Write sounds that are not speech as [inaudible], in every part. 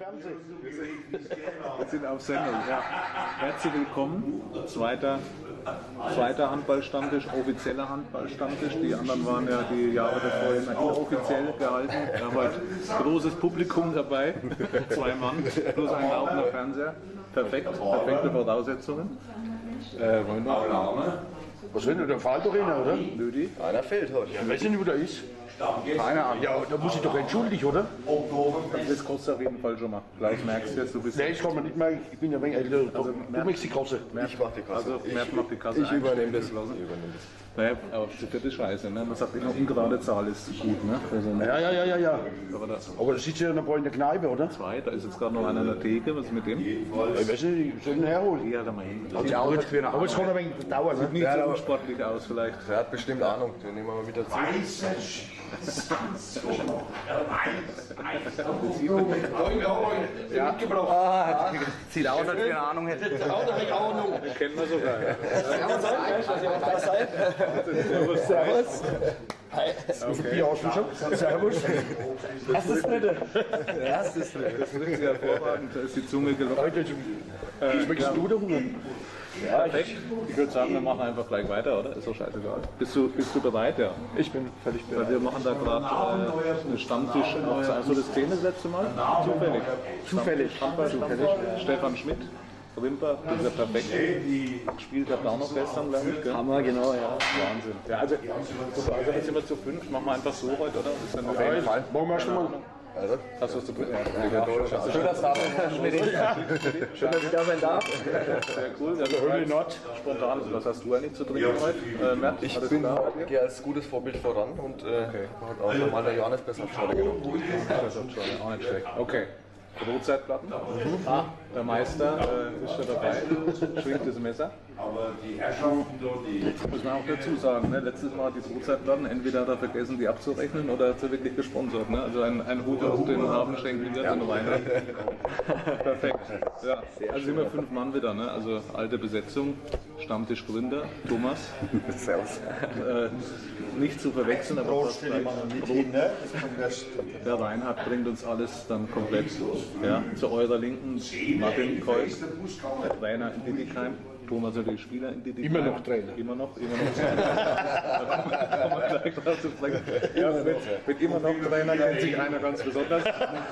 Fernsehen. Wir sind auf Sendung, ja. Herzlich willkommen. Zweiter, zweiter Handballstammtisch, offizieller Handballstammtisch. Die anderen waren ja die Jahre davor immer inoffiziell gehalten. Wir haben heute großes Publikum dabei. Zwei Mann plus ein laufender Fernseher. Perfekt, perfekte Voraussetzungen. Äh, wollen wir noch Was will denn, der fällt doch einer, oder? Lüdi? Einer fehlt heute. Ja, weiß ich nicht, wo der ist. Keine Ahnung. Ja, da muss ich doch entschuldigen, oder? Das kostet auf jeden Fall schon mal. Gleich merkst du jetzt, du bist. Nein, ich mir nicht mehr, ich bin ja älter. Also, du möchtest die Kasse. Ich mach die Kasse. Also, Mert macht die Kasse. ich übernehme das. Ich Lassen. übernehme das. Naja, aber das ist scheiße, ne? Man sagt immer, ungerade Zahl ist gut, ne? Also, ne? Ja, ja, ja, ja, ja. Aber das Aber da sitzt ja noch ein paar in der Kneipe, oder? zwei, da ist jetzt gerade noch einer in der Theke, was ist mit dem? Ich weiß nicht, ich soll ihn herholen. Ja, da mal hin. Aber jetzt, aber jetzt kann er ein wenig dauern, ne? Nicht so unsportlich aus vielleicht. Der hat bestimmt Ahnung. Den nehmen wir mal mit dazu. Ah, sieht aus, als wir eine Ahnung hätten. Kennen wir sogar. Ja. Servus. Wie hast du schon? Servus. Erstes Dritte. Erstes Dritte. Das sich hervorragend, da ist die Zunge gelockert. Heute äh, schmeckst du da Hunger? Perfekt. Ich würde sagen, wir machen einfach gleich weiter, oder? Ist doch scheißegal. Bist du, bist du bereit? Ja. Ich bin völlig Weil wir machen da gerade äh, einen Stammtisch. Also das Szene das letzte Mal? Zufällig. Zufällig. Handball-Stammtisch. Stefan Schmidt. Rimper, das ist ja perfekt. Gespielt hat auch noch gestern, glaube ich. Gell? Hammer, genau, ja. Wahnsinn. Ja, also, also jetzt sind wir zu fünf. Machen wir einfach so heute, oder? Ist dann Auf jeden Fall. Machen wir schon mal. Also, Hast du was zu tun? Ja, Schön, dass du da. Schön, dass ich da sein darf. sehr cool. Also, Höhle Nord. Spontan, was hast du eigentlich zu trinken heute? Äh, Mert, ich bin, gehe als gutes Vorbild voran und äh, hat auch nochmal der Johannes besser genommen. Das auch nicht schlecht. Okay. Brotzeitplatten. Ah, der Meister äh, ist schon dabei. Schwingt das Messer. Aber die Herrschaften dort, die Muss man auch dazu sagen, ne? letztes Mal die Brotzeitplatten, entweder hat er vergessen, die abzurechnen oder hat sie wirklich gesponsert. Ne? Also ein, ein Hut auf den Abend schenken wir dann rein. [laughs] Perfekt. Ja. Also sind wir fünf Mann wieder, ne? also alte Besetzung, Stammtischgründer, Thomas. [laughs] Servus. Äh, nicht zu verwechseln, aber fast gleich. Der Reinhard bringt uns alles dann komplett ja, zu eurer Linken. Martin der Trainer in Dittigheim. Thomas natürlich Spieler in Dittigheim. Immer noch Trainer. Immer noch, immer noch Trainer. [laughs] da kommen wir- kommen wir gleich drauf zu sprechen. Ja, mit, mit immer noch Trainer kennt sich einer ganz besonders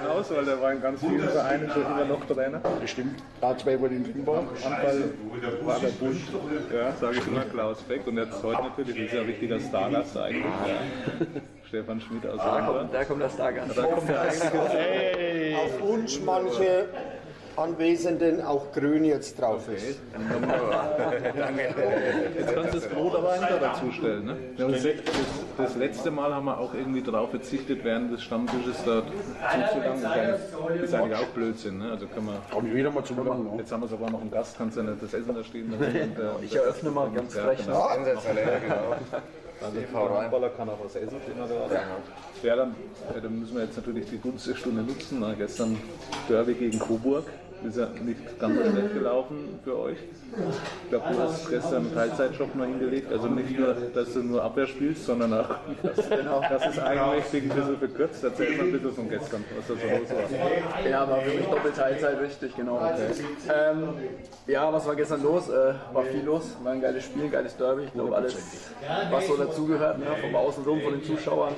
aus, weil der war in ganz vielen Vereinen schon immer noch Trainer. Bestimmt. A2 wurde in Wimborg. Handball war der Bund, ja, sage ich immer, Klaus Beck. Und jetzt heute natürlich, ist ja ein richtiger Stargast eigentlich. Ja. [laughs] Stefan Schmidt aus Da Rheinland. kommt, da kommt der Stargast. Da kommt der eigentliche auf Wunsch manche Anwesenden auch grün jetzt drauf ist. [laughs] Jetzt kannst du das Brot aber hinter dazu stellen. Ne? Ja, das, das, das letzte Mal haben wir auch irgendwie darauf verzichtet, während des Stammtisches da zuzulangen. Eigentlich, ist eigentlich auch Blödsinn. Ne? Also kann man, Komm ich wieder mal zum Lachen. jetzt haben wir sogar noch einen Gast, kannst du ja nicht das Essen da stehen lassen. [laughs] Und, äh, Ich eröffne mal ganz Ja, frech. genau. Sensationell, genau. Also der Handballer kann auch was essen. Immer da. Ja, dann, ja, dann müssen wir jetzt natürlich die Gunst der Stunde nutzen. Na, gestern Derby gegen Coburg. Ist ja nicht ganz so schlecht gelaufen für euch. Ich glaube, du hast gestern einen Teilzeitjob noch hingelegt. Also nicht nur, dass du nur Abwehr spielst, sondern auch, dass, dass es eigentlich ein bisschen verkürzt. Erzähl mal bitte von gestern, was da so los war. Ja, war für mich doppelt Teilzeit wichtig, genau. Ähm, ja, was war gestern los? Äh, war viel los, war ein geiles Spiel, ein geiles Derby. Ich glaube, alles, was so dazugehört, ne? vom Außenrum, von den Zuschauern.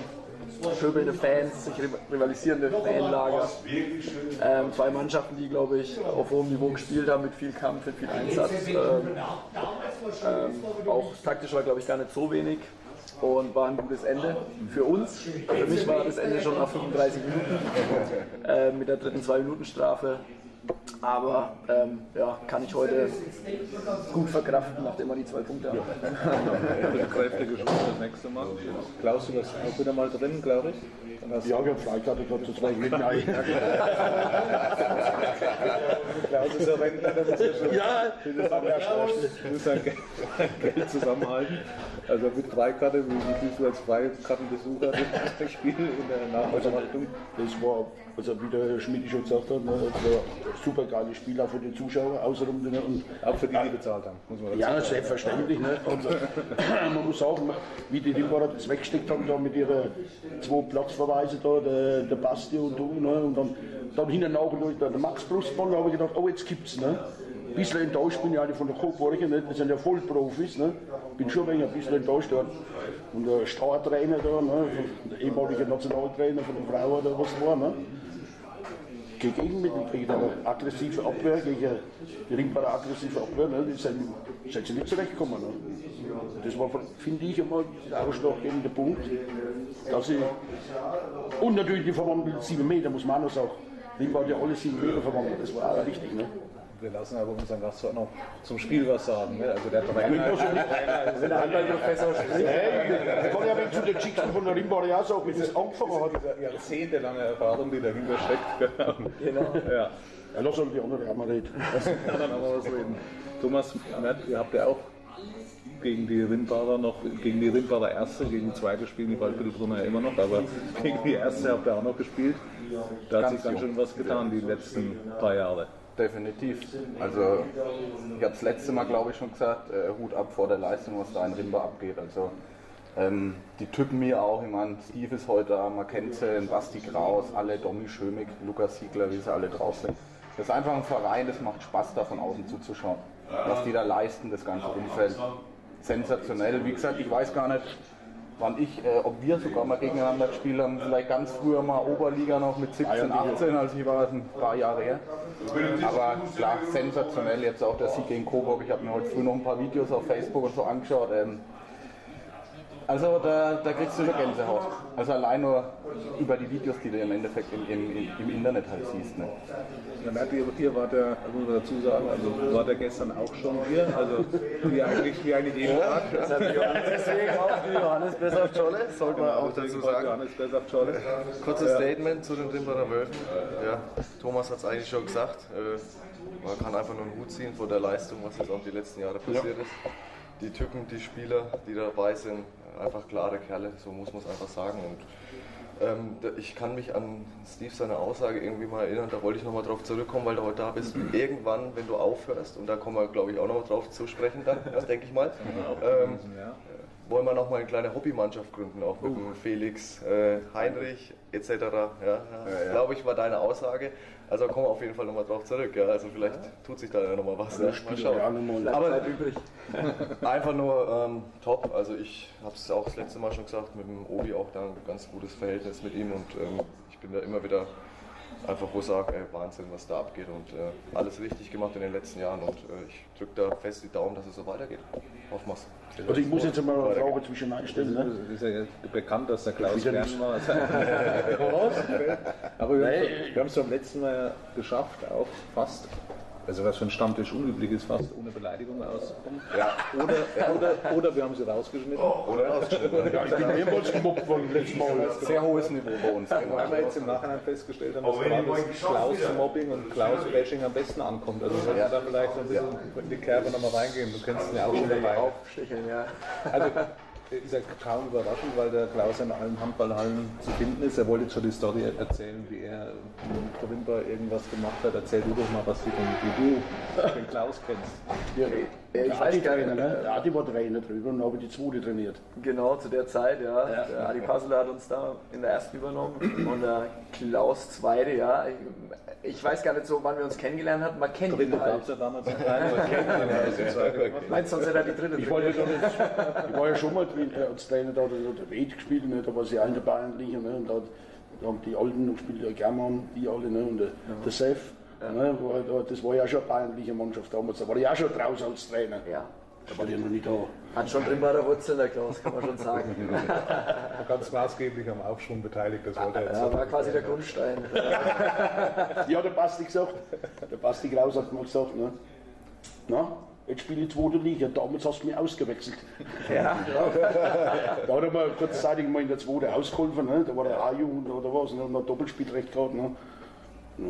Pöbelnde Fans, sich rivalisierende Fanlager. Ähm, zwei Mannschaften, die, glaube ich, auf hohem Niveau gespielt haben, mit viel Kampf, mit viel Einsatz. Ähm, ähm, auch taktisch war, glaube ich, gar nicht so wenig und war ein gutes Ende für uns. Für mich war das Ende schon nach 35 Minuten äh, mit der dritten 2-Minuten-Strafe. Aber ähm, ja, kann ich heute gut verkraften, nachdem wir die zwei Punkte haben. Mit kräftige Schule das nächste Mal. Klaus, du warst auch wieder mal drin, glaube ich. Ja, ich habe Freikarte gehabt zu zwei Minuten. Ist [laughs] ja Rentner, der muss ja schon Ja, das muss sein Geld, zusammenhalten. Also mit Freikarte, wie, wie viel du als Freikartenbesucher das [laughs] Spiel in der Nachbetrachtung? das war, also wie der Schmidt schon gesagt hat, ne, das war ein super geiles Spiel auch für die Zuschauer außenrum. Ne, und Auch für die, die bezahlt haben, muss man Ja, selbstverständlich. Ne? Und, äh, [clears throat] man muss sagen, wie die Rimbacher das weggesteckt haben, da mit ihren zwei Platzverweisen, da, der, der Basti und du, ne? und dann dann hinten nach der Max Brustmann, da habe ich gedacht, oh jetzt gibt's, ne? Ein bisschen enttäuscht bin ich eigentlich von der Coburger, ne? das sind ja Vollprofis, ne? bin schon ein, bisschen enttäuscht dort. Und der Startrainer da, ne? der ehemalige Nationaltrainer von der Frau oder was war, ne? gegen mit gegen eine aggressive Abwehr, gegen die Ringbarer aggressive Abwehr, ne? die sind, sind sie nicht zurechtgekommen. Ne? Das war, finde ich, immer der ausschlaggebende Punkt, dass sie, und natürlich die verwandelten sieben Meter, muss man auch sagen. Ringbar hat ja alle sieben Meter verwandelt, das war auch wichtig. Ne? Wir lassen aber unseren Gast auch noch zum Spiel was sagen. Ne? Also der Trainer, Ja, der der Handballprofessor spricht. Ich kann ja wenn zu den Chicken von der Rimbar ja sagen, wie das angefangen hat. Diese jahrzehntelange Erfahrung, die dahinter steckt. Genau. Ja. Ja, lass uns die andere auch mal reden. kann dann aber was reden. Thomas, ihr habt ja auch gegen die Rindbarer noch, gegen die Rindbarer erste, gegen die zweite spielen die Waldbüttelbrunner ja immer noch, aber [laughs] gegen die erste habt ihr auch noch gespielt. Da hat sich ganz schön was getan die letzten paar Jahre. Definitiv. Also ich habe das letzte Mal, glaube ich, schon gesagt, äh, Hut ab vor der Leistung, was da in Rimba abgeht. Also ähm, die Typen mir auch, ich meine, Steve ist heute da, sie, Basti Kraus, alle, Domi Schömig, Lukas Siegler, wie sie alle drauf sind. Das ist einfach ein Verein, das macht Spaß, da von außen zuzuschauen. Was die da leisten, das ganze Umfeld. Sensationell. Wie gesagt, ich weiß gar nicht, wann ich, äh, ob wir sogar mal gegeneinander gespielt haben. Vielleicht ganz früher mal Oberliga noch mit 17, 18, also ich war das ein paar Jahre her. Aber klar, sensationell. Jetzt auch der Sieg gegen Coburg. Ich habe mir heute früh noch ein paar Videos auf Facebook und so angeschaut. Ähm, also da, da kriegst du schon Gänsehaut. Also allein nur über die Videos, die du im Endeffekt im, im, im Internet halt siehst. Ne? Ja, merkt wart ja, also muss man dazu sagen, also war der gestern auch schon hier, also wie eigentlich, wie eigentlich jeden Tag. Deswegen auch Johannes besser auf Scholle, sollte man auch dazu sagen. Johannes Besser-Scholle. Kurzes Statement zu den Rimbacher Wölfen. Ja, Thomas hat es eigentlich schon gesagt. Äh, Man kann einfach nur einen Hut ziehen vor der Leistung, was jetzt auch die letzten Jahre passiert ist. Die Typen, die Spieler, die dabei sind, einfach klare Kerle, so muss man es einfach sagen. Und ähm, ich kann mich an Steve seine Aussage irgendwie mal erinnern, da wollte ich nochmal drauf zurückkommen, weil du heute da bist. Irgendwann, wenn du aufhörst, und da kommen wir glaube ich auch noch drauf zu sprechen dann, das denke ich mal, [laughs] ähm, Ja. wollen wir noch mal eine kleine Hobbymannschaft gründen, auch mit dem Felix, äh, Heinrich etc. Ja, ja, glaube ich, war deine Aussage. Also kommen wir auf jeden Fall nochmal drauf zurück. Ja. Also vielleicht tut sich da ja nochmal was. Ja. Mal schauen. Aber übrig. [laughs] einfach nur ähm, top. Also ich habe es auch das letzte Mal schon gesagt, mit dem Obi auch da ein ganz gutes Verhältnis mit ihm und ähm, ich bin da immer wieder einfach wo ich sage, ey, Wahnsinn, was da abgeht und äh, alles richtig gemacht in den letzten Jahren und äh, ich drücke da fest die Daumen, dass es so weitergeht. Hoffen wir's. Also ich muss jetzt mal eine Frage zwischen einstellen. Ne? Es ist ja bekannt, dass der Klaus gern [laughs] war. [laughs] Aber wir haben es- wir haben es beim letzten Mal ja geschafft, auch fast, also was für ein Stammtisch unüblich ist, fast ohne Beleidigung auszukommen. Ja, Oder, oder, oder wir haben sie rausgeschnitten. oder rausgeschnitten. Ja, ich bin mehrmals gemobbt worden letztes Mal. Sehr hohes Niveau bei uns. Genau. Weil wir jetzt im Nachhinein festgestellt haben, dass gerade Klaus-Mobbing und Klaus-Bashing am besten ankommt. Also sollten wir da vielleicht so ein bisschen in die Kerbe nochmal reingehen. Du kennst ihn ja auch schon dabei. Aufsticheln, ja. Also ist ja kaum überraschend, weil der Klaus in allen Handballhallen zu finden ist. Er wollte schon die Story erzählen, wie er mit Corinba irgendwas gemacht hat. Erzähl du doch mal, was du, wie du den Klaus kennst. Ja, Ja, ich weiß Adi gar nicht, Trainer, ne? Der Adi war Trainer drüber und habe die zweite trainiert. Genau, zu der Zeit, ja. Der Adi Passler hat uns da in der ersten übernommen und der Klaus Zweite, ja. Ich, ich weiß gar nicht so, wann wir uns kennengelernt haben. Man kennt ihn Corinba gab halt. ja damals noch ihn ja. [laughs] Meinst du, sonst hätte er die dritte Ich, wollte doch nicht, ich war ja schon mal drin, äh, als Trainer, da hat der Red gespielt, ne? da war sie allen der Bayernliche. Ne? Und da, da haben die Alten noch gespielt, der German, die alle, ne? und der, der Sef. Ne? War, da- das war ja schon eine bayernliche Mannschaft damals, da war ich auch schon draußen als Trainer. Ja. Da war ich noch nicht da. Hat schon drin bei der Wurzel, der Klaus, kann man schon sagen. [laughs] ganz maßgeblich am Aufschwung beteiligt. Das wollte er jetzt Ja, war quasi der Grundstein. Ja, der Basti gesagt, der Basti Kraus hat mal gesagt, ne? Na, jetzt spiele ich zweite Liga, damals hast du mich ausgewechselt. Ja, [laughs] Da hat er mal kurzzeitig mal in der zweiten ausgeholfen, ne? da war der A-Jugend oder was, und hat noch Doppelspielrecht gehabt. Ne? Ja.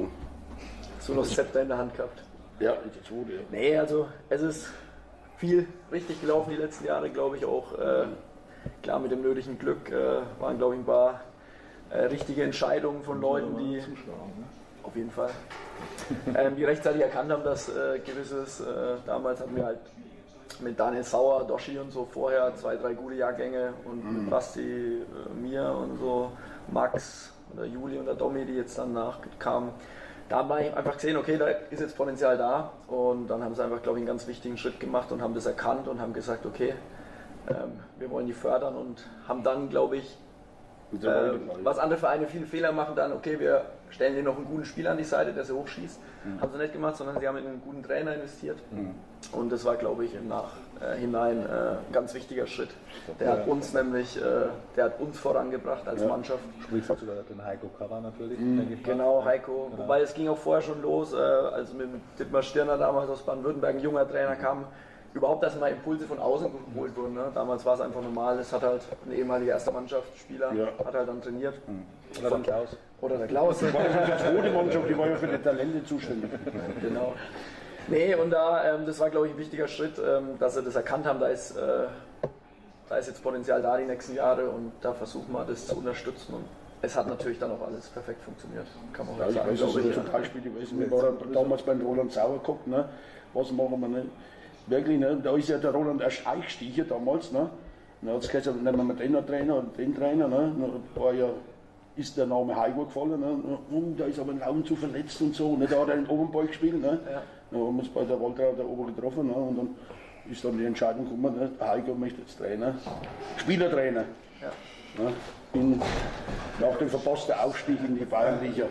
So noch das Zepter in der Hand gehabt. Ja, der zweiten, ja. Nee, also es ist viel richtig gelaufen die letzten Jahre, glaube ich auch. Äh, klar, mit dem nötigen Glück äh, waren, glaube ich, ein paar äh, richtige Entscheidungen von Leuten, die auf jeden Fall, [laughs] ähm, die rechtzeitig erkannt haben, dass äh, gewisses, äh, damals hatten wir halt mit Daniel Sauer, Doshi und so vorher zwei, drei gute Jahrgänge und mit Basti, äh, mir und so, Max der Juli und der Domi, die jetzt dann nachkamen, da haben wir einfach gesehen, okay, da ist jetzt Potenzial da. Und dann haben sie einfach, glaube ich, einen ganz wichtigen Schritt gemacht und haben das erkannt und haben gesagt, okay, ähm, wir wollen die fördern und haben dann, glaube ich, äh, was andere Vereine viele Fehler machen, dann, okay, wir stellen dir noch einen guten Spieler an die Seite, der sie hochschießt. Mhm. Haben sie nicht gemacht, sondern sie haben in einen guten Trainer investiert. Mhm. Und das war, glaube ich, im Nachhinein äh, ein ganz wichtiger Schritt. Der hat uns nämlich, äh, der hat uns vorangebracht als ja. Mannschaft. Sprichst du da den Heiko Kara natürlich? Mhm. Genau, Heiko. Genau. Wobei es ging auch vorher schon los, äh, als mit Dittmar Stirner damals aus Baden-Württemberg ein junger Trainer kam überhaupt erstmal Impulse von außen geholt wurden. Ne? Damals war es einfach normal, es hat halt ein ehemaliger erster Mannschaftsspieler, ja. hat halt dann trainiert. Oder der Klaus. Oder der Klaus. Die war ja für die zweite Mannschaft, die war ja für die Talente zuständig. genau. Nee, und da, ähm, das war glaube ich ein wichtiger Schritt, ähm, dass sie das erkannt haben, da ist, äh, da ist jetzt Potenzial da die nächsten Jahre und da versuchen wir das zu unterstützen. Und es hat natürlich dann auch alles perfekt funktioniert. Kann man ja, ich sagen. weiß, das ist ein Totalspiel gewesen. Wir waren damals beim Roland Sauer geguckt, ne? was machen wir nicht? Wirklich, ne? da ist ja der Roland erst eingestiegen damals. Ne? Dann hat es gesagt, nehmen wir den Trainer und den Trainer. Ne? Dann war ja, ist der Name Heiko gefallen. Ne? Und da ist aber ein Raum zu verletzt und so. Ne? Da hat er in Obenball gespielt. Ne? Ja. Dann haben wir uns bei der Walter der Ober getroffen. Ne? Und dann ist dann die Entscheidung gekommen, ne? Heiko möchte jetzt Trainer, Spielertrainer. Ja. Ne? In, nach dem verpassten Aufstieg in die Bayernliga.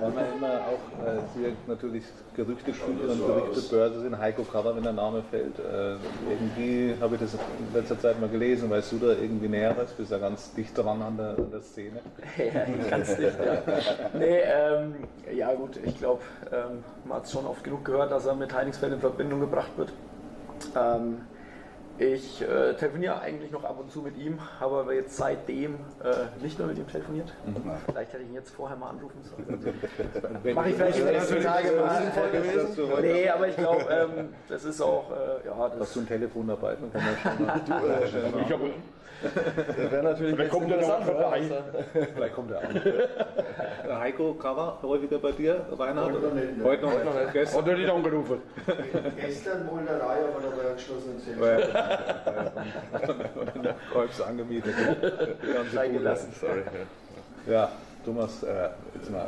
Weil man immer auch äh, sehr natürlich Gerüchte spielt und Gerüchtebörse sind, Heiko Cover, wenn der Name fällt. Äh, irgendwie habe ich das in letzter Zeit mal gelesen, weißt du da irgendwie näher was? Bist ja ganz dicht dran an der, an der Szene. [laughs] ja, ganz dicht, ja. Nee, ähm, ja gut, ich glaube, ähm, man hat es schon oft genug gehört, dass er mit Heiningsfeld in Verbindung gebracht wird. Ähm, ich äh, telefoniere eigentlich noch ab und zu mit ihm, habe aber jetzt seitdem äh, nicht mehr mit ihm telefoniert. Mhm. Vielleicht hätte ich ihn jetzt vorher mal anrufen sollen. [laughs] Mache ich vielleicht in den nächsten Tagen mal. Gewesen. Nee, aber ich glaube, ähm, das ist auch. Äh, ja, das Hast du ein Telefon dabei? Dann kann man schon [laughs] mal. du, äh, ich habe das wäre natürlich Vielleicht kommt er noch vorbei. Vielleicht kommt er auch. [laughs] Heiko, Cover, häufiger bei dir, Reinhard? Heute noch nicht. Heute noch nicht. Gestern. Hat er nicht angerufen? Gestern wohl eine Reihe, aber da war geschlossen Zelt. Kolbs angemietet. Sein gelassen. Sorry. Ja, Thomas, äh, jetzt mal,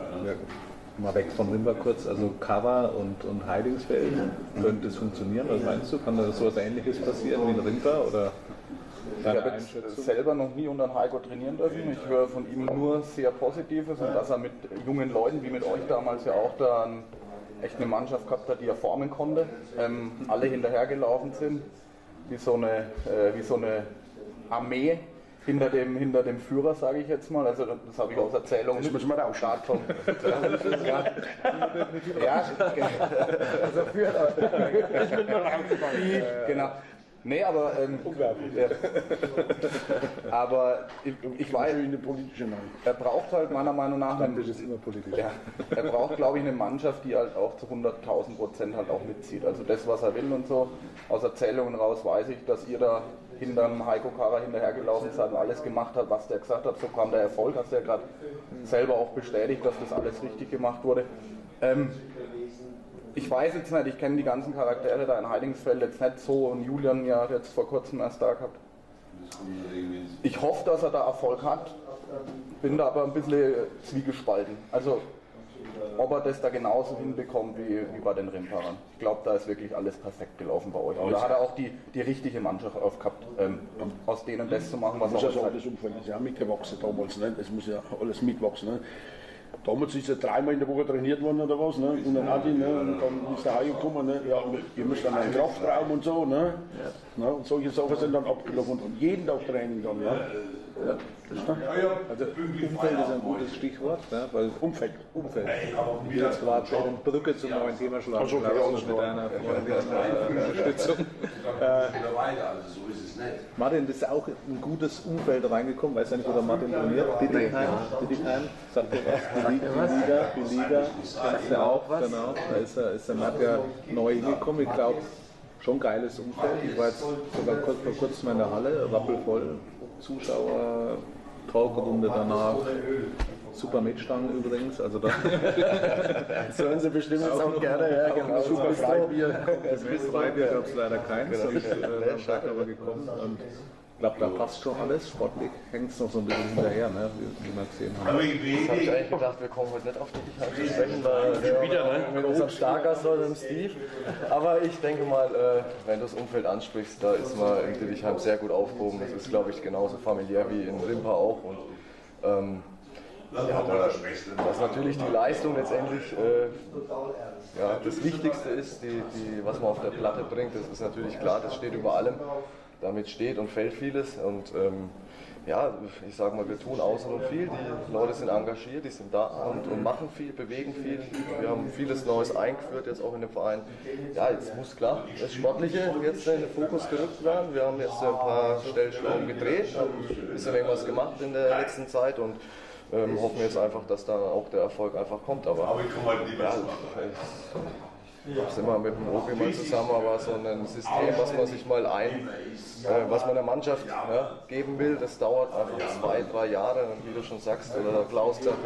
mal weg von Rimba kurz, also Cover und, und Heidingsfeld, könnte es funktionieren? Was meinst du? Kann da so etwas ähnliches passieren wie in Rimba? Oder? Ich habe jetzt selber noch nie unter Heiko trainieren dürfen. Ich höre von ihm nur sehr Positives und dass er mit jungen Leuten, wie mit euch damals ja auch, da echt eine Mannschaft gehabt hat, die er formen konnte. Ähm, alle hinterhergelaufen sind, wie so eine, äh, wie so eine Armee hinter dem, hinter dem Führer, sage ich jetzt mal. Also das habe ich aus Erzählungen. Das müssen wir da auch stark kommen. ja, ja, also Führer. Das [laughs] müssen wir auch Genau. Nee, aber. Ähm, ja. aber ich, ich weiß. Eine politische Er braucht halt meiner Meinung nach. Einen, ist immer politisch. Ja, er braucht, glaube ich, eine Mannschaft, die halt auch zu 100.000 Prozent halt auch mitzieht. Also das, was er will und so. Aus Erzählungen raus weiß ich, dass ihr da hinterm Heiko Kara hinterhergelaufen seid und alles gemacht hat, was der gesagt hat. So kam der Erfolg, hast du ja gerade selber auch bestätigt, dass das alles richtig gemacht wurde. Ähm, ich weiß jetzt nicht, ich kenne die ganzen Charaktere da in Heidingsfeld jetzt nicht so und Julian ja jetzt vor kurzem erst da gehabt. Ich hoffe, dass er da Erfolg hat, bin da aber ein bisschen zwiegespalten. Also, ob er das da genauso hinbekommt wie, wie bei den Rimparern. Ich glaube, da ist wirklich alles perfekt gelaufen bei euch. Und da hat er auch die, die richtige Mannschaft aufgehabt, ähm, aus denen das zu machen, was er auch ja sagen, das Umfeld ist ja mitgewachsen damals. Ne? Das muss ja alles mitwachsen. Ne? Damals ist er dreimal in der Woche trainiert worden oder was, ne? Und dann hat ihn, ne? Und dann ist der Heim gekommen, ne? Ja, ihr müsst dann einen Kraftraum und so, ne? Ja. Ne? Und solche Sachen sind dann abgelaufen und jeden Tag Training dann, ja. Ja, also Umfeld ist ein gutes Stichwort, ne? weil Umfeld, Umfeld. Ich will jetzt gerade eine Brücke zum neuen Thema schlagen, also, mit einer Freundin äh, Unterstützung. Äh, Martin, das ist auch ein gutes Umfeld reingekommen, weiß ja nicht, wo der Martin trainiert. Dittigheim, Dittigheim, sagt er was? Die, Liga, die Liga, kennst du auch? Was? Genau, da ist er, ist der Matt ja neu hingekommen, ich glaube, schon geiles Umfeld. Ich war jetzt sogar kurz, vor kurzem in der Halle, rappelvoll, Zuschauer, Talkrunde danach. Super Mitstangen übrigens. Also da das hören Sie bestimmt jetzt auch, gerne. Ja, genau. Super Freibier. Freibier gab es leider keins. Genau. Ich äh, am Tag aber gekommen. Und glaube, da passt schon alles. Sportlich hängt es noch so ein bisschen hinterher, ne? wie, wie wir gesehen haben. Das habe ich eigentlich gedacht, wir kommen heute nicht auf Dickigkeit zu sprechen, weil wir wieder, ne? mit unserem Stargast heute, dem Steve. Aber ich denke mal, äh, wenn du das Umfeld ansprichst, da ist man in Dittichheim sehr gut aufgehoben. Das ist, glaube ich, genauso familiär wie in Rimpa auch. Und, ähm, ja, da, dass natürlich die Leistung letztendlich äh, ja, das Wichtigste ist, die, die, was man auf der Platte bringt, das ist natürlich klar, das steht über allem. Damit steht und fällt vieles. Und ähm, ja, ich sage mal, wir tun außen und viel. Die Leute sind engagiert, die sind da und, und, machen viel, bewegen viel. Wir haben vieles Neues eingeführt, jetzt auch in dem Verein. Ja, jetzt muss klar das Sportliche jetzt in den Fokus gerückt werden. Wir haben jetzt ein paar Stellschrauben gedreht, haben ein bisschen irgendwas gemacht in der letzten Zeit und ähm, hoffen jetzt einfach, dass da auch der Erfolg einfach kommt. Aber ja, ich habe es immer mit dem Opi mal zusammen, aber so ein System, was man sich mal ein, äh, was man der Mannschaft ja, geben will, das dauert einfach zwei, drei Jahre, und wie du schon sagst, oder Klaus sagt,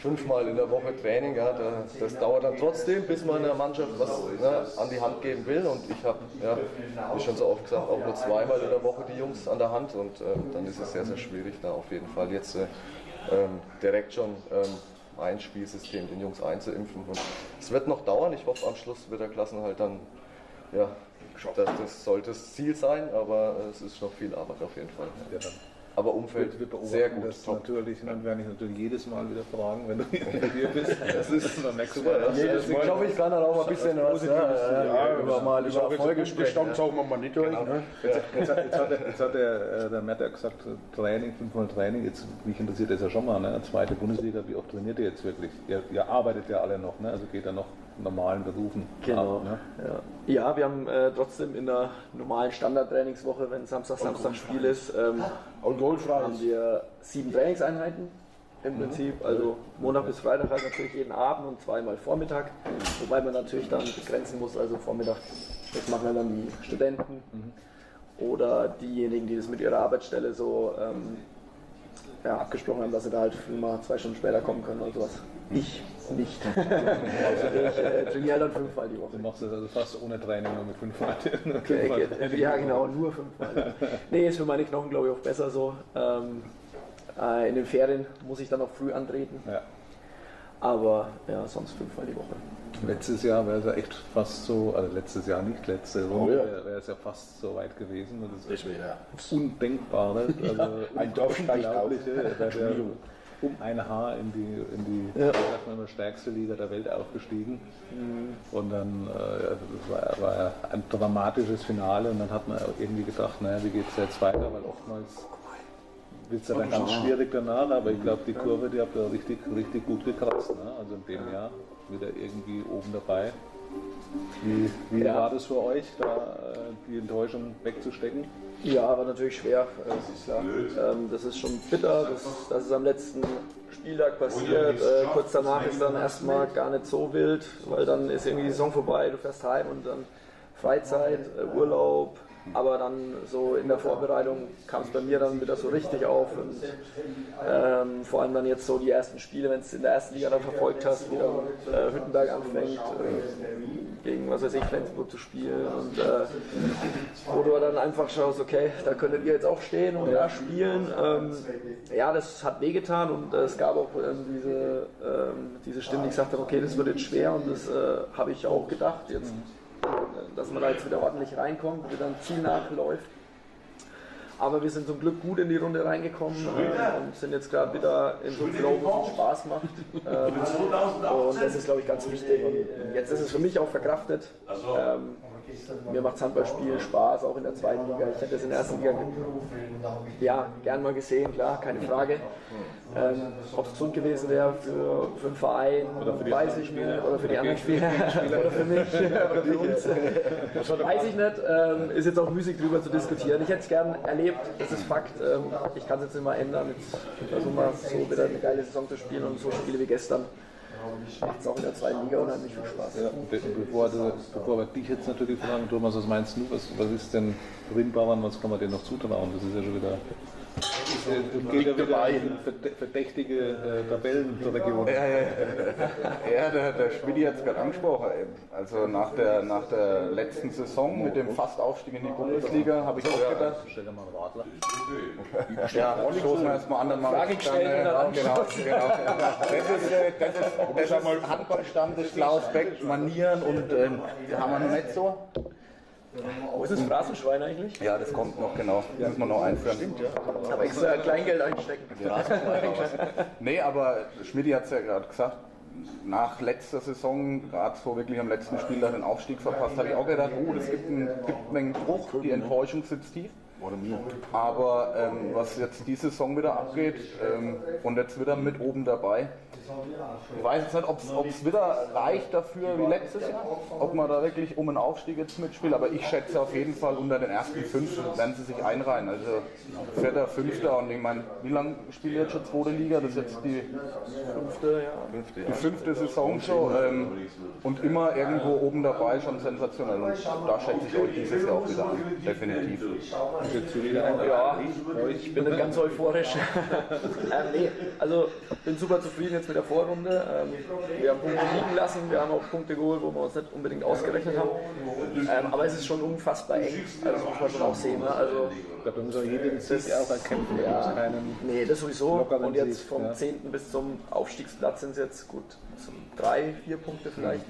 fünfmal in der Woche Training, ja, das dauert dann trotzdem, bis man der Mannschaft was ne, an die Hand geben will. Und ich habe, ja, wie schon so oft gesagt, auch nur zweimal in der Woche die Jungs an der Hand. Und äh, dann ist es sehr, sehr schwierig, da auf jeden Fall jetzt äh, ähm, direkt schon ähm, ein Spielsystem den Jungs einzuimpfen. Und es wird noch dauern. Ich hoffe, am Schluss wird der Klassenhalt dann, ja, das, das sollte das Ziel sein, aber es ist noch viel Arbeit auf jeden Fall. Ja, Aber Umfeld wir beobachten sehr gut. das top. natürlich, dann werde ich natürlich jedes Mal wieder fragen, wenn du hier [laughs] bist. Das ist beim nächsten Mal. Jedes Mal. Ich glaube, ich kann dann auch mal ein bisschen was ja, ja, Ja, über, mal das über auch Erfolge sprechen. Saugen wir mal nicht durch. Ne? Jetzt, jetzt, hat, jetzt, hat, der- jetzt hat der, äh, der Matt ja gesagt, äh, Training, fünfmal Training, jetzt, mich interessiert das ja schon mal, ne? zweite Bundesliga, wie oft trainiert ihr jetzt wirklich? Ihr, ihr arbeitet ja alle noch, ne? also geht ja noch normalen Berufen Genau. ab. Ne? Ja. ja, wir haben äh, trotzdem in der normalen Standardtrainingswoche, wenn Samstag, Samstag Spiel ist, ähm, haben wir sieben Trainingseinheiten im Prinzip. Also Montag bis Freitag halt natürlich jeden Abend und zweimal Vormittag. Wobei man natürlich dann begrenzen muss, also Vormittag, das machen dann die Studenten oder diejenigen, die das mit ihrer Arbeitsstelle so ähm, ja, abgesprochen haben, dass sie da halt mal zwei Stunden später kommen können und sowas. Ich nicht. [laughs] ich äh, trainiere dann fünfmal die Woche. Du machst das also fast ohne Training, nur mit fünf Leuten. [laughs] Okay, ja, [laughs] genau, nur fünfmal. Nee, ist für meine Knochen, glaube ich, auch besser so. Ähm, äh, in den Ferien muss ich dann auch früh antreten, Ja. aber ja, sonst fünfmal die Woche. Letztes Jahr wäre es ja echt fast so, also letztes Jahr nicht, letzte Saison Oh ja. wäre es ja fast so weit gewesen. Und das ist Das wäre Undenkbare, also ein Dorf steigt auf. Um ein Haar in die, in die Ja. sagt man immer, stärkste Liga der Welt aufgestiegen. Und dann äh, das war, war ja ein dramatisches Finale und dann hat man irgendwie gedacht, naja, wie geht es jetzt weiter, weil oftmals wird es ja dann ganz schwierig danach, aber ich glaube, die Kurve, die habt ihr richtig, richtig gut gekratzt. Ne? Also in dem Jahr wieder irgendwie oben dabei. Wie, wie Ja. war das für euch, da äh, die Enttäuschung wegzustecken? Ja, war natürlich schwer, äh, das ist klar. Ähm, das ist schon bitter, das, das ist am letzten Spieltag passiert. Äh, kurz danach ist dann erstmal gar nicht so wild, weil dann ist irgendwie die Saison vorbei, du fährst heim und dann Freizeit, äh, Urlaub. Aber dann so in der Vorbereitung kam es bei mir dann wieder so richtig auf und ähm, vor allem dann jetzt so die ersten Spiele, wenn es in der ersten Liga dann verfolgt hast, wieder äh, Hüttenberg anfängt, äh, gegen was weiß ich, Flensburg zu spielen und äh, wo du dann einfach schaust, okay, da könntet ihr jetzt auch stehen und da spielen. Ähm, ja, das hat wehgetan und äh, es gab auch ähm, diese, ähm, diese Stimmen, die gesagt haben, okay, das wird jetzt schwer und das äh, habe ich auch gedacht, jetzt, dass man da jetzt wieder ordentlich reinkommt, wieder ein Ziel nachläuft. Aber wir sind zum Glück gut in die Runde reingekommen äh, und sind jetzt gerade wieder in so einem Flow, wo es Spaß macht. [laughs] Ähm, und das ist, glaube ich, ganz wichtig. Und jetzt ist es für mich auch verkraftet. Ähm, mir macht Handballspielen Spaß, auch in der zweiten Liga. Ich hätte es in der ersten Liga ja, gern mal gesehen, klar, keine Frage. Ähm, Ob es gesund gewesen wäre für, für einen Verein, weiß ich nicht. Oder für die anderen Spieler. [laughs] oder für mich. [laughs] oder für uns. [laughs] Weiß ich nicht. Ähm, ist jetzt auch müßig drüber zu diskutieren. Ich hätte es gern erlebt, das ist Fakt. Ähm, ich kann es jetzt nicht mal ändern. Jetzt versuchen wir so wieder eine geile Saison zu spielen und so Spiele wie gestern. Macht es auch in der zweiten Liga unheimlich viel Spaß. Ja, be bevor, du, bevor wir dich jetzt natürlich fragen, Thomas, was meinst du? Was, was ist denn Rimbauern, was kann man denen noch zutrauen? Das ist ja schon wieder geht ja wieder in verdächtige äh, Tabellenregionen. Ja, ja, ja. ja der, der Schmidi hat es gerade angesprochen. Eben. Also nach der, nach der letzten Saison mit dem Fastaufstieg in die Bundesliga habe ich auch gedacht, Stell mal einen Radler. ja, stoßen wir erstmal an, dann mal Frage gestellt und dann genau, genau. Das ist, das ist, das ist Handballstand des Klaus Beck, Manieren und ähm, haben wir noch nicht so. Wo ist das Phrasenschwein eigentlich? Ja, das kommt noch, genau. Das muss man noch einführen. Stimmt, ja. Ich habe extra Kleingeld einstecken. [laughs] Nee, aber Schmidti hat es ja gerade gesagt, nach letzter Saison, gerade so wirklich am letzten Spieltag den Aufstieg verpasst, habe ich auch gedacht, oh, das gibt einen, gibt einen die Enttäuschung sitzt tief. Aber ähm, was jetzt die Saison wieder abgeht ähm, und jetzt wieder mit oben dabei, ich weiß jetzt nicht, ob es wieder reicht dafür wie letztes Jahr, ob man da wirklich um einen Aufstieg jetzt mitspielt, aber ich schätze auf jeden Fall unter den ersten fünf werden sie sich einreihen. Also vierter, fünfter und ich meine, wie lange spielt ihr jetzt schon zweite Liga? Das ist jetzt die Fünfte, ja. die fünfte Saison schon ähm, und immer irgendwo oben dabei, schon sensationell. Und da schätze ich euch dieses Jahr auch wieder an, definitiv. Ja, ich bin nicht ganz euphorisch. [laughs] ähm, nee, also bin super zufrieden jetzt mit der Vorrunde. Ähm, wir haben Punkte liegen lassen, wir haben auch Punkte geholt, wo wir uns nicht unbedingt ausgerechnet haben. Ähm, aber es ist schon unfassbar eng, also das muss man schon auch sehen. Ne? Also, Ich glaube, da müssen wir jeden Sieg auch erkämpfen. Keinen nee, das sowieso. Und jetzt vom ja. 10. bis zum Aufstiegsplatz sind es jetzt gut so drei, vier Punkte vielleicht.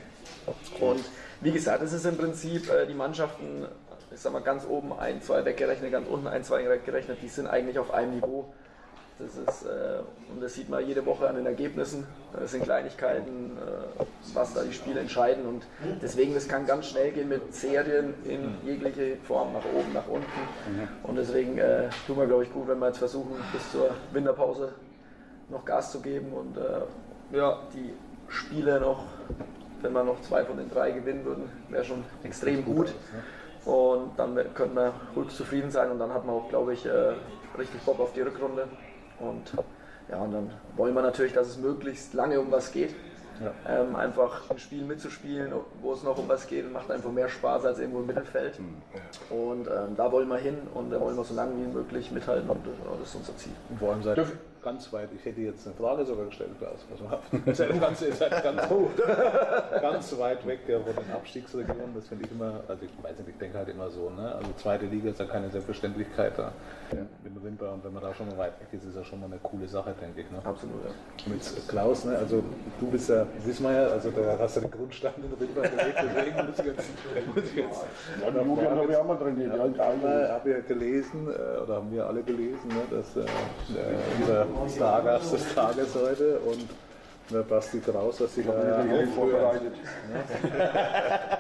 Und wie gesagt, es ist im Prinzip äh, die Mannschaften, ich sag mal ganz oben ein, zwei weggerechnet, ganz unten ein, zwei weggerechnet, die sind eigentlich auf einem Niveau. Das ist, äh, und das sieht man jede Woche an den Ergebnissen. Das sind Kleinigkeiten, äh, was da die Spiele entscheiden. Und deswegen, das kann ganz schnell gehen mit Serien in jegliche Form, nach oben, nach unten. Und deswegen äh, tun wir, glaube ich, gut, wenn wir jetzt versuchen, bis zur Winterpause noch Gas zu geben und äh, ja, die Spiele noch, wenn wir noch zwei von den drei gewinnen würden, wäre schon extrem gut. Und dann könnten wir ruhig zufrieden sein und dann hat man auch, glaube ich, äh, richtig Bock auf die Rückrunde. Und ja, und dann wollen wir natürlich, dass es möglichst lange um was geht. Ähm, einfach ein Spiel mitzuspielen, wo es noch um was geht, macht einfach mehr Spaß als irgendwo im Mittelfeld. Und ähm, da wollen wir hin und da wollen wir so lange wie möglich mithalten und das ist unser Ziel. Und vor allem seid ihr ganz weit, ich hätte jetzt eine Frage sogar gestellt, Klaus, pass mal seid ganz, ihr seid ganz hoch, ganz weit weg ja, von den Abstiegsregionen, das finde ich immer, also ich weiß nicht, ich denke halt immer so, ne? also zweite Liga ist ja keine Selbstverständlichkeit da mit dem Wimper und wenn man da schon mal weit weg ist, ist ja schon mal eine coole Sache, denke ich. Ne? Absolut. Ja. Mit Klaus, ne? also du bist ja, ja, also da hast du den Grundstein in der Wimper gelegt, deswegen muss ich jetzt, muss ich jetzt Ja, die Jugend habe ich auch mal trainiert. Ja, habe ja gelesen, äh, oder haben wir alle gelesen, ne, dass äh, äh, unser Stargast des Tages heute und der Basti Kraus, dass sie da ja vorbereitet.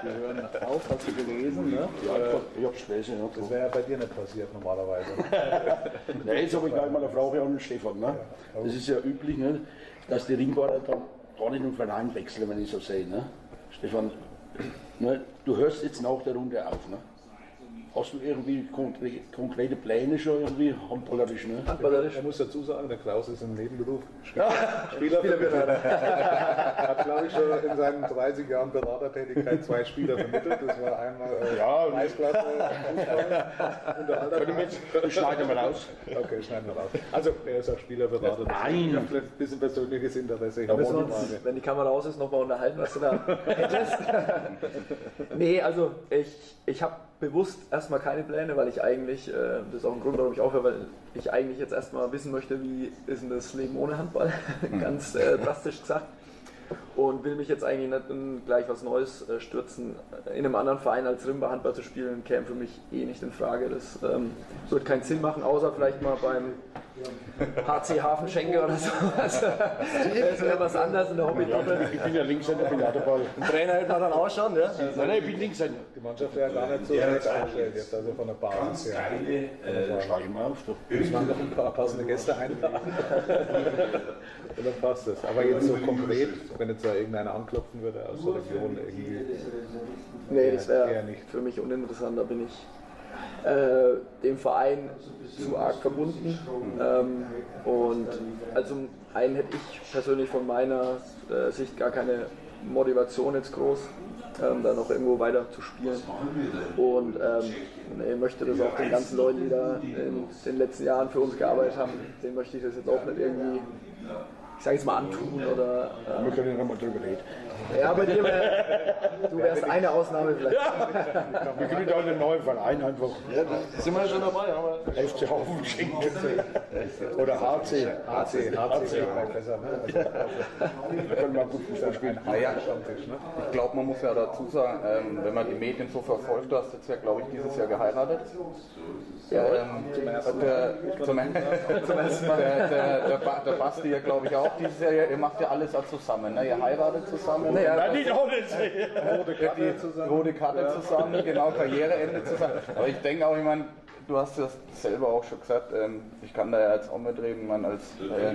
Die hören auf, hast du gelesen, ne? Äh, Ich habe Späße. Ja. Das wäre ja bei dir nicht passiert normalerweise. [laughs] Nee, jetzt habe ich gleich mal eine Frage an den Stefan. Ne? Das ist ja üblich, ne? dass die Ringbahner dann gar nicht den Verein wechseln, wenn ich so sehe. Ne? Stefan, ne? du hörst jetzt nach der Runde auf. Ne? Hast du irgendwie konkre konkrete Pläne schon irgendwie handballerisch? Ne? Ich muss dazu sagen, der Klaus ist im Nebenberuf Spieler, Spieler Hat, glaube ich, schon in seinen 30 Jahren Beratertätigkeit zwei Spieler vermittelt. Das war einmal äh, Ja, Preisklasse Fußball und der andere Das schneiden wir raus. Okay, schneiden wir raus. Also, er ist auch Spielerberater. Nein. Ich habe ein bisschen persönliches Interesse. Ich Da müssen wir uns, wenn die Kamera aus ist, nochmal unterhalten, was du da [laughs] hättest. nee, also ich, ich habe bewusst erstmal keine Pläne, weil ich eigentlich, äh, das ist auch ein Grund, warum ich aufhöre, weil ich eigentlich jetzt erstmal wissen möchte, wie ist denn das Leben ohne Handball, [laughs] ganz äh, drastisch gesagt. Und will mich jetzt eigentlich nicht in gleich was Neues äh, stürzen. In einem anderen Verein als Rimba Handball zu spielen, käme für mich eh nicht in Frage. Das ähm, wird keinen Sinn machen, außer vielleicht mal beim HC Hafenschenke oder so. [laughs] das wäre was anderes in der Hobbytruppe. Ich bin ja Linkshänder, bin ja dabei. Trainer hält man dann auch schon, ja? Nein, nein, ich bin Linkshänder. Die Mannschaft wäre gar nicht so schlecht eingestellt jetzt, also von der Basis her. Da schlage ich mal auf. Muss man noch ein paar passende Gäste einladen. [laughs] Und [laughs] dann passt es. Aber jetzt so konkret, wenn jetzt da irgendeiner anklopfen würde aus der Region irgendwie. Nee, das wäre für mich uninteressant. Da bin ich äh, dem Verein zu arg verbunden. Ähm, und also einen hätte ich persönlich von meiner äh, Sicht gar keine Motivation jetzt groß, ähm, da noch irgendwo weiter zu spielen. Und ähm, ich möchte das auch den ganzen Leuten, die da in den letzten Jahren für uns gearbeitet haben, denen möchte ich das jetzt auch nicht irgendwie, ich sage jetzt mal antun oder. Wir ähm, können ja nochmal drüber reden. ja, bei dir wär, du wärst eine Ausnahme vielleicht. Wir können da einen neuen Verein einfach Ja, da sind wir ja schon dabei, aber FC Haufen schenken. Oder HC. HC. HC. besser. ne? Da können wir gut Fußball spielen. Ah ja, ich glaube, man muss ja dazu sagen, ähm, wenn man die Medien so verfolgt, du hast jetzt ja, glaube ich, dieses Jahr geheiratet. Ja, ähm, der, zum, [laughs] zum ersten Mal. Der, der, der, Ba- der Basti ja, glaube ich, auch dieses Jahr. Ihr macht ja alles auch zusammen. Ne? Ihr heiratet zusammen. Nein, nicht auch nicht. die rote Karte zusammen, genau, Karriereende zusammen. Aber ich denke auch, ich meine, du hast das selber auch schon gesagt, ähm, ich kann da ja jetzt auch mitreden, man als äh,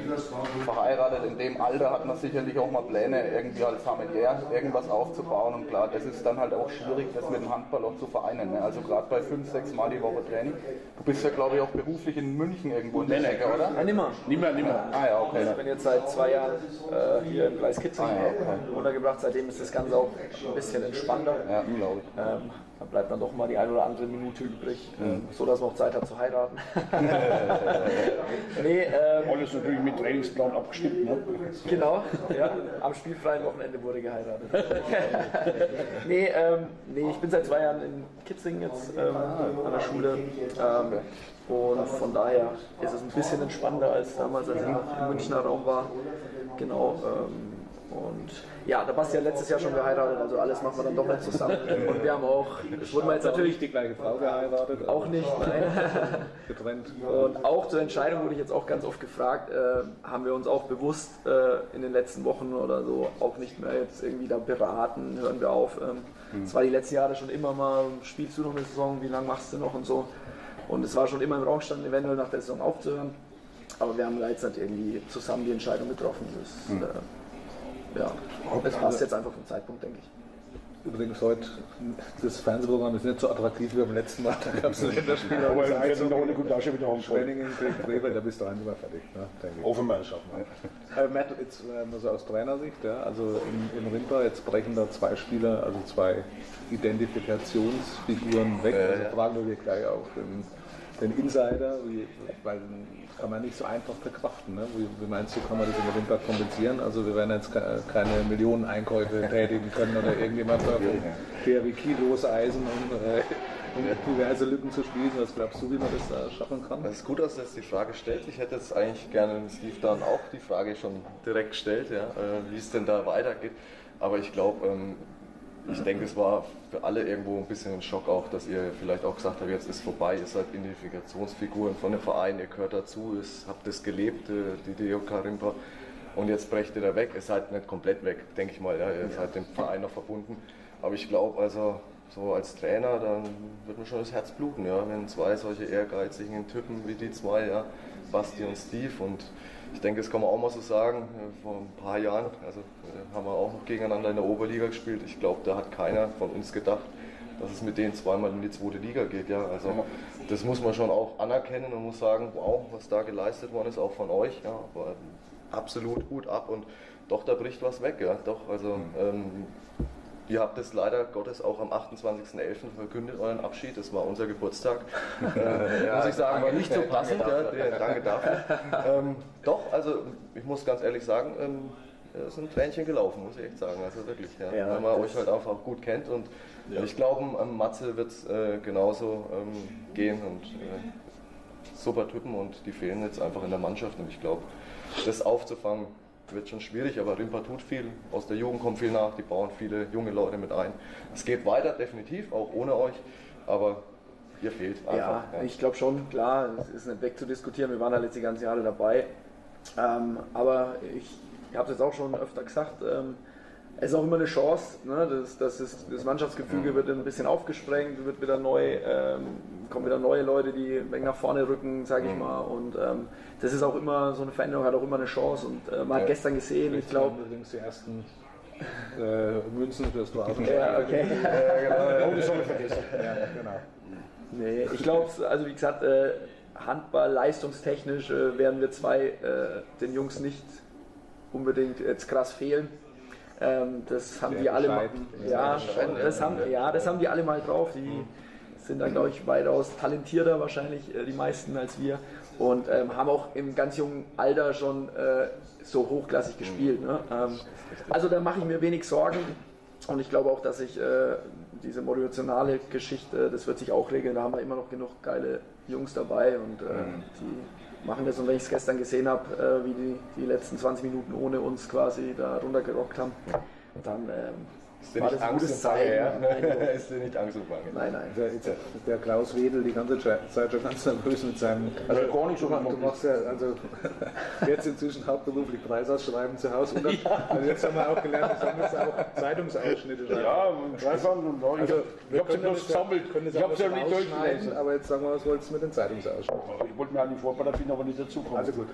verheiratet in dem Alter hat man sicherlich auch mal Pläne, irgendwie als familiär irgendwas aufzubauen und klar, das ist dann halt auch schwierig, das mit dem Handball auch zu vereinen. Ne? Also gerade bei fünf, sechs Mal die Woche Training. Du bist ja glaube ich auch beruflich in München irgendwo in der Ecke, oder? Nein, nimmer. Nimmer, nimmer. Ah ja, okay. Ich bin jetzt seit zwei Jahren äh, hier im Kreis Kitzing Ah, ja, okay. untergebracht. Seitdem ist das Ganze auch ein bisschen entspannter. Ja, glaube ich. Ähm, da bleibt dann doch mal die eine oder andere Minute übrig, ähm, so dass man auch Zeit hat zu heiraten. [laughs] nee, ähm, Alles natürlich mit Trainingsplan abgestimmt. Ne? genau. Ja, am spielfreien Wochenende wurde geheiratet. [laughs] nee, ähm, nee, ich bin seit zwei Jahren in Kitzing jetzt ähm, an der Schule. Ähm, und von daher ist es ein bisschen entspannter als damals, als ich noch im Münchner Raum war. Genau. Und ja, der Basti hat letztes Jahr schon geheiratet, also alles machen wir dann doch nicht zusammen. Und wir haben auch, das wurden wir jetzt natürlich die gleiche Frau geheiratet, auch nicht, nein. [laughs] getrennt. Und auch zur Entscheidung wurde ich jetzt auch ganz oft gefragt, äh, haben wir uns auch bewusst äh, in den letzten Wochen oder so auch nicht mehr jetzt irgendwie da beraten, hören wir auf. Ähm, Es war die letzten Jahre schon immer mal, spielst du noch eine Saison, wie lange machst du noch und so. Und es war schon immer im Raum gestanden, eventuell nach der Saison aufzuhören. Aber wir haben da jetzt nicht irgendwie zusammen die Entscheidung getroffen. Das, äh, ja, es passt jetzt einfach vom Zeitpunkt, denke ich. Übrigens heute, das Fernsehprogramm ist nicht so attraktiv wie beim letzten Mal. Da gab es [laughs] ein Länderspiel. Aber wir werden noch eine gute Tasche wieder haben. Schwenningen gegen Krefeld, da bist du rein immer fertig. Ne, ich. Hoffen wir. Äh, Matt, jetzt äh, nur so aus Trainersicht, ja, also in, in Rimpa, jetzt brechen da zwei Spieler, also zwei Identifikationsfiguren weg. Also fragen wir gleich auch den, den Insider, wie, weil kann man nicht so einfach verkraften. Ne? Wie, wie meinst du, kann man das in Rimpa kompensieren? Also wir werden jetzt ke- keine Millionen Einkäufe [laughs] tätigen können oder irgendjemand der wie Kilos Eisen und, äh, um diverse Lücken zu schließen. Was glaubst du, wie man das da schaffen kann? Es ist gut, dass du jetzt die Frage stellt. Ich hätte jetzt eigentlich gerne Steve dann auch die Frage schon direkt gestellt, ja, äh, wie es denn da weitergeht. Aber ich glaube, ähm, ich denke, es war für alle irgendwo ein bisschen ein Schock auch, dass ihr vielleicht auch gesagt habt, jetzt ist vorbei, ihr seid Identifikationsfiguren von dem Verein, ihr gehört dazu, ihr habt das gelebt, äh, die DOK Rimpa. Und jetzt brecht ihr da weg. Ihr seid nicht komplett weg, denke ich mal. Ja. Ihr seid dem Verein noch verbunden. Aber ich glaube, also so als Trainer, dann wird mir schon das Herz bluten, ja, wenn zwei solche ehrgeizigen Typen wie die zwei, ja, Basti und Steve. Und ich denke, das kann man auch mal so sagen, vor ein paar Jahren, also äh, haben wir auch noch gegeneinander in der Oberliga gespielt. Ich glaube, da hat keiner von uns gedacht, dass es mit denen zweimal in die zweite Liga geht. Ja. Also das muss man schon auch anerkennen und muss sagen, wow, was da geleistet worden ist, auch von euch. Ja. Aber absolut gut ab und doch, da bricht was weg. Ja. Doch, also ähm, Ihr habt es leider Gottes auch am 28.11. verkündet, euren Abschied. Das war unser Geburtstag. [laughs] äh, muss ich sagen, war nicht so passend. Ja, der, danke dafür. ähm, doch, also ich muss ganz ehrlich sagen, ähm, es sind Tränchen gelaufen, muss ich echt sagen. Also wirklich, ja. Ja, weil man euch halt einfach gut kennt. Und ich glaube, Matze wird es äh, genauso ähm, gehen. Und äh, super Typen und die fehlen jetzt einfach in der Mannschaft. Und ich glaube, das aufzufangen, wird schon schwierig, aber Rimpa tut viel. Aus der Jugend kommt viel nach, die bauen viele junge Leute mit ein. Es geht weiter, definitiv, auch ohne euch, aber ihr fehlt einfach. Ja, ich glaube schon, klar, es ist nicht wegzudiskutieren. Wir waren halt jetzt die ganzen Jahre dabei. Ähm, aber ich, ich habe es jetzt auch schon öfter gesagt, ähm, es ist auch immer eine Chance. Ne? Das, das, ist, das Mannschaftsgefüge wird ein bisschen aufgesprengt, wird wieder neu, ähm, kommen wieder neue Leute, die ein wenig nach vorne rücken, sage ich mal. Und ähm, das ist auch immer, so eine Veränderung hat auch immer eine Chance. Und äh, man hat gestern gesehen, ich glaube, übrigens die ersten äh, Münzen fürs Rasen. ja, okay. [laughs] Oh, das soll ich vergessen. Ja, genau. Nee, ich glaube, also wie gesagt, äh, Handball leistungstechnisch äh, werden wir zwei äh, den Jungs nicht unbedingt jetzt krass fehlen. Ähm, das haben Der die alle mal, ja, das haben, ja, das haben die alle mal drauf. Die sind da, glaube ich, weitaus talentierter wahrscheinlich, äh, die meisten als wir. Und ähm, haben auch im ganz jungen Alter schon äh, so hochklassig gespielt. Ne? Ähm, also da mache ich mir wenig Sorgen. Und ich glaube auch, dass ich äh, diese motivationale Geschichte, das wird sich auch regeln. Da haben wir immer noch genug geile Jungs dabei und äh, die machen das. Und wenn ich es gestern gesehen habe, äh, wie die die letzten 20 Minuten ohne uns quasi da runtergerockt haben, dann ähm, Ist dir nicht Angst und Bange, ja? [laughs] Nein, Ist dir nicht Angst und Bange? nein. nein. Der, der, Klaus Wedel die ganze Zeit schon ganz nervös mit seinem. Also gar nicht so du, du machst ja also [laughs] jetzt inzwischen hauptberuflich Preisausschreiben zu Hause. Und [laughs] dann, also jetzt haben wir auch gelernt, das haben jetzt auch Zeitungsausschnitte. schreiben. Ja, und Stefan und ich, Also, ich habe sie können bloß das ja- gesammelt. können das Ich habe sie ja nicht durchgelesen. Aber jetzt sagen wir, was wolltest du mit den Zeitungsausschnitten? Ich wollte mir eigentlich vorbereiten, bin aber nicht dazugekommen. Also gut.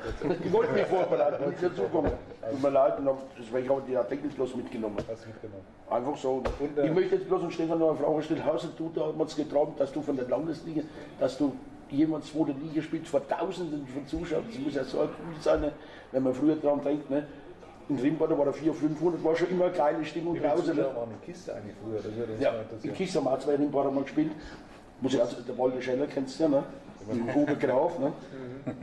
Ich wollte mich vorbereiten, bin nicht dazugekommen. Tut mir leid, deswegen habe ich die Artikel bloß mitgenommen. Hast mitgenommen. Einfach so. Und, äh, ich möchte jetzt bloß an Stefan noch eine Frage stellen. Hauser, du da haben wir uns geträumt, dass du von der Landesliga, dass du jemand zweite Liga spielst vor Tausenden von Zuschauern. Das muss ja so cool sein, ne? wenn man früher dran denkt. Ne? In Rimbaud war da 400, 500, war schon immer eine geile Stimmung Wie draußen. Ne? Waren in Kiste eigentlich früher? Das uns Ja, mal in. Kiss haben auch zwei Rimbaud mal gespielt. Muss ich also, der Walter Scheller kennst du ja, ne? Dem Uwe Graf, ne?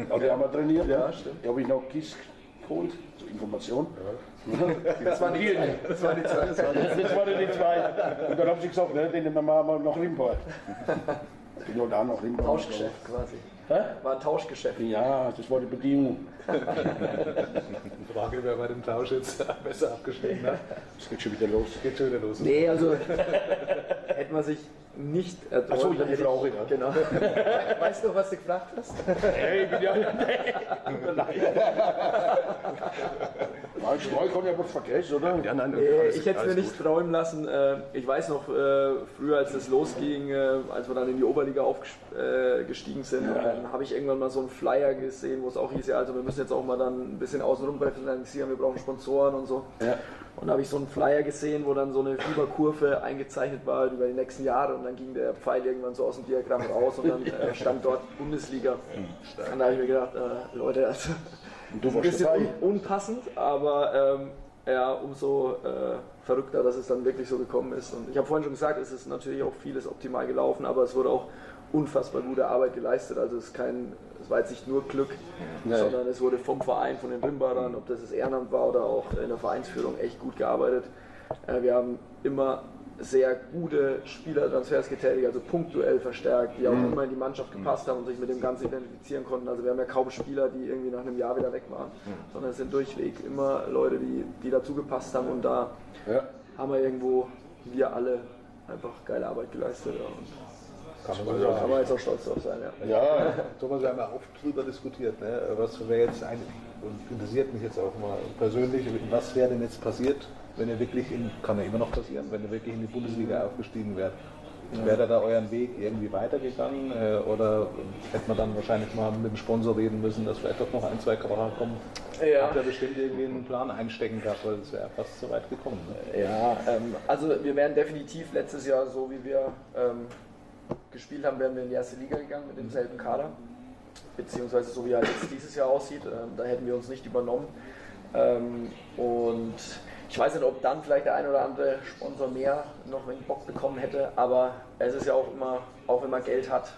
Ja, die haben wir trainiert. Ja, stimmt. Da habe ich noch Kiss geholt, zur Information. Das waren die zwei. Das waren die zwei. Das waren die Das waren die zwei. Und dann haben sie gesagt, ne, den nehmen wir mal nach Rimbaud. Ich bin halt auch nach Rimbaud. Tauschgeschäft quasi. Hä? War ein Tauschgeschäft. Ja, das war die Bedingung. Die Frage, wer bei dem Tausch jetzt [laughs] besser abgeschnitten hat. Es geht schon wieder los. Geht schon wieder los. Nee, also [laughs] hätte man sich nicht erträumt. Ach so, ich dann hab die ja. Genau. [laughs] Weißt du, was du gefragt hast? Hey, ich bin ja. [laughs] Nein, Streu kann ich aber vergessen, oder? Ja, nein, Äh, ich hätte es mir nicht träumen lassen. Äh, Ich weiß noch, äh, früher als es losging, äh, als wir dann in die Oberliga aufgestiegen sind, ähm, habe ich irgendwann mal so einen Flyer gesehen, wo es auch hieß, ja, also wir müssen jetzt auch mal dann ein bisschen außenrum finanzieren, wir brauchen Sponsoren und so. Ja. Und da habe ich so einen Flyer gesehen, wo dann so eine Fieberkurve eingezeichnet war über die nächsten Jahre und dann ging der Pfeil irgendwann so aus dem Diagramm raus und dann äh, [laughs] stand dort Bundesliga. Und da habe ich mir gedacht, äh, Leute, also ein bisschen un unpassend, aber ähm, ja, umso äh, verrückter, dass es dann wirklich so gekommen ist. Und ich habe vorhin schon gesagt, es ist natürlich auch vieles optimal gelaufen, aber es wurde auch unfassbar gute Arbeit geleistet. Also es ist kein, es war jetzt nicht nur Glück, sondern es wurde vom Verein, von den Rimbadern, ob das das Ehrenamt war oder auch in der Vereinsführung, echt gut gearbeitet. Äh, wir haben immer sehr gute Spielertransfers getätigt, also punktuell verstärkt, die auch immer in die Mannschaft gepasst haben und sich mit dem Ganzen identifizieren konnten. Also wir haben ja kaum Spieler, die irgendwie nach einem Jahr wieder weg waren, sondern es sind durchweg immer Leute, die, die dazu gepasst haben und da Ja. haben wir irgendwo, wir alle, einfach geile Arbeit geleistet. Ja. Kann man Und so da sagen. kann man jetzt auch stolz drauf sein. Ja. Ja, [laughs] Thomas, wir haben ja oft drüber diskutiert. Ne? Was wäre jetzt ein, und interessiert mich jetzt auch mal persönlich, was wäre denn jetzt passiert, wenn ihr wirklich, in, kann ja immer noch passieren, wenn ihr wirklich in die Bundesliga aufgestiegen wärt? Wäre da euren Weg irgendwie weitergegangen äh, oder hätte man dann wahrscheinlich mal mit dem Sponsor reden müssen, dass vielleicht doch noch ein, zwei Kracher kommen? Ja. Habt ihr bestimmt irgendwie einen Plan einstecken gehabt, weil es wäre fast so weit gekommen. Ne? Ja, ähm, also wir wären definitiv letztes Jahr so, wie wir ähm, gespielt haben, wären wir in die erste Liga gegangen mit demselben Kader. Beziehungsweise so wie halt jetzt dieses Jahr aussieht, ähm, da hätten wir uns nicht übernommen. Ähm, und ich weiß nicht, ob dann vielleicht der ein oder andere Sponsor mehr noch einen Bock bekommen hätte, aber es ist ja auch immer, auch wenn man Geld hat,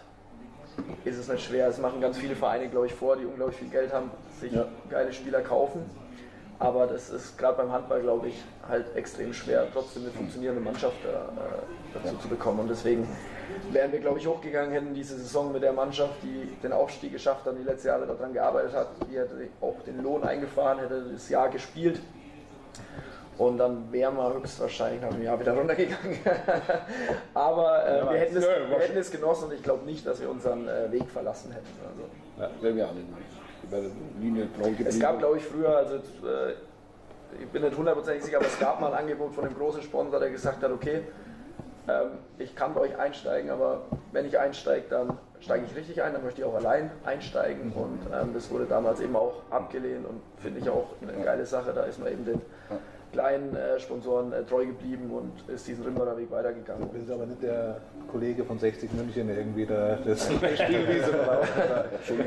ist es nicht schwer. Es machen ganz viele Vereine, glaube ich, vor, die unglaublich viel Geld haben, sich geile Spieler kaufen. Aber das ist gerade beim Handball, glaube ich, halt extrem schwer, trotzdem eine funktionierende Mannschaft äh, dazu zu bekommen. Und deswegen wären wir, glaube ich, hochgegangen, hätten diese Saison mit der Mannschaft, die den Aufstieg geschafft hat, die letzte Jahre daran gearbeitet hat, die hätte auch den Lohn eingefahren, hätte das Jahr gespielt. Und dann wären wir höchstwahrscheinlich nach einem Jahr wieder runtergegangen. [laughs] Aber äh, wir, hätten es, wir hätten es genossen und ich glaube nicht, dass wir unseren äh, Weg verlassen hätten. Also. werden wir alle nicht. Linie geblieben. Es gab, glaube ich, früher, also äh, ich bin nicht hundertprozentig sicher, aber es gab mal ein Angebot von einem großen Sponsor, der gesagt hat, okay, ähm, ich kann bei euch einsteigen, aber wenn ich einsteige, dann steige ich richtig ein, dann möchte ich auch allein einsteigen und ähm, das wurde damals eben auch abgelehnt und finde ich auch eine geile Sache, da ist man eben den kleinen äh, Sponsoren äh, treu geblieben und ist diesen Rimbacher Weg weitergegangen. Das ist aber nicht der Kollege von 60 München der irgendwie da [laughs] das Spielwiese [laughs] verlaufen.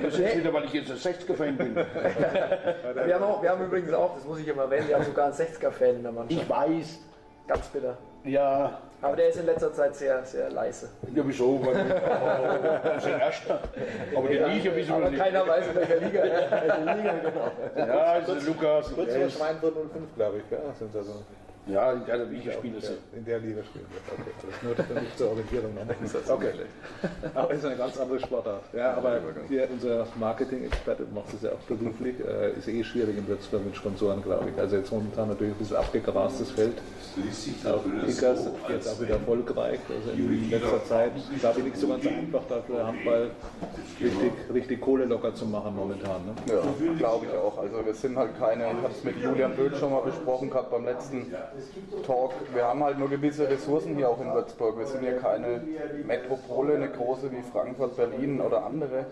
Das ist wieder, weil ich jetzt ein 60er-Fan bin. [laughs] Wir haben, auch, wir haben übrigens auch, das muss ich immer erwähnen, wir haben sogar einen 60er-Fan in der Mannschaft. Ich weiß, Ganz bitter. ja, Aber der ist in letzter Zeit sehr, sehr leise. ja wieso? Wir sind Erster. Aber die Liga wissen wir Aber nicht. keiner weiß, in welcher Liga. Liga genau. [laughs] Ja, das ist der Lukas. Kurz vor Schweinfurt 05, glaube ich, gell? Sind also Ja, in der Liga spielen sie. in der Liga spielen. wir. Okay, das nur für mich zur Orientierung nochmal. Okay. Aber ist eine ganz andere Sportart. Ja, aber hier unser Marketing-Experte macht es ja auch beruflich. Äh, ist eh schwierig in Würzburg mit Sponsoren, glaube ich. Also jetzt momentan natürlich ein bisschen abgegrastes Feld. Auch Kickers jetzt auch wieder erfolgreich. Also in letzter Zeit, glaube ich, nicht so ganz einfach dafür Handball richtig, richtig Kohle locker zu machen momentan. Ne? Ja, glaube ich auch. Also wir sind halt keine, ich habe es mit Julian Böhl schon mal besprochen gehabt beim letzten Talk, wir haben halt nur gewisse Ressourcen hier auch in Würzburg. Wir sind hier keine Metropole, eine große wie Frankfurt, Berlin oder andere,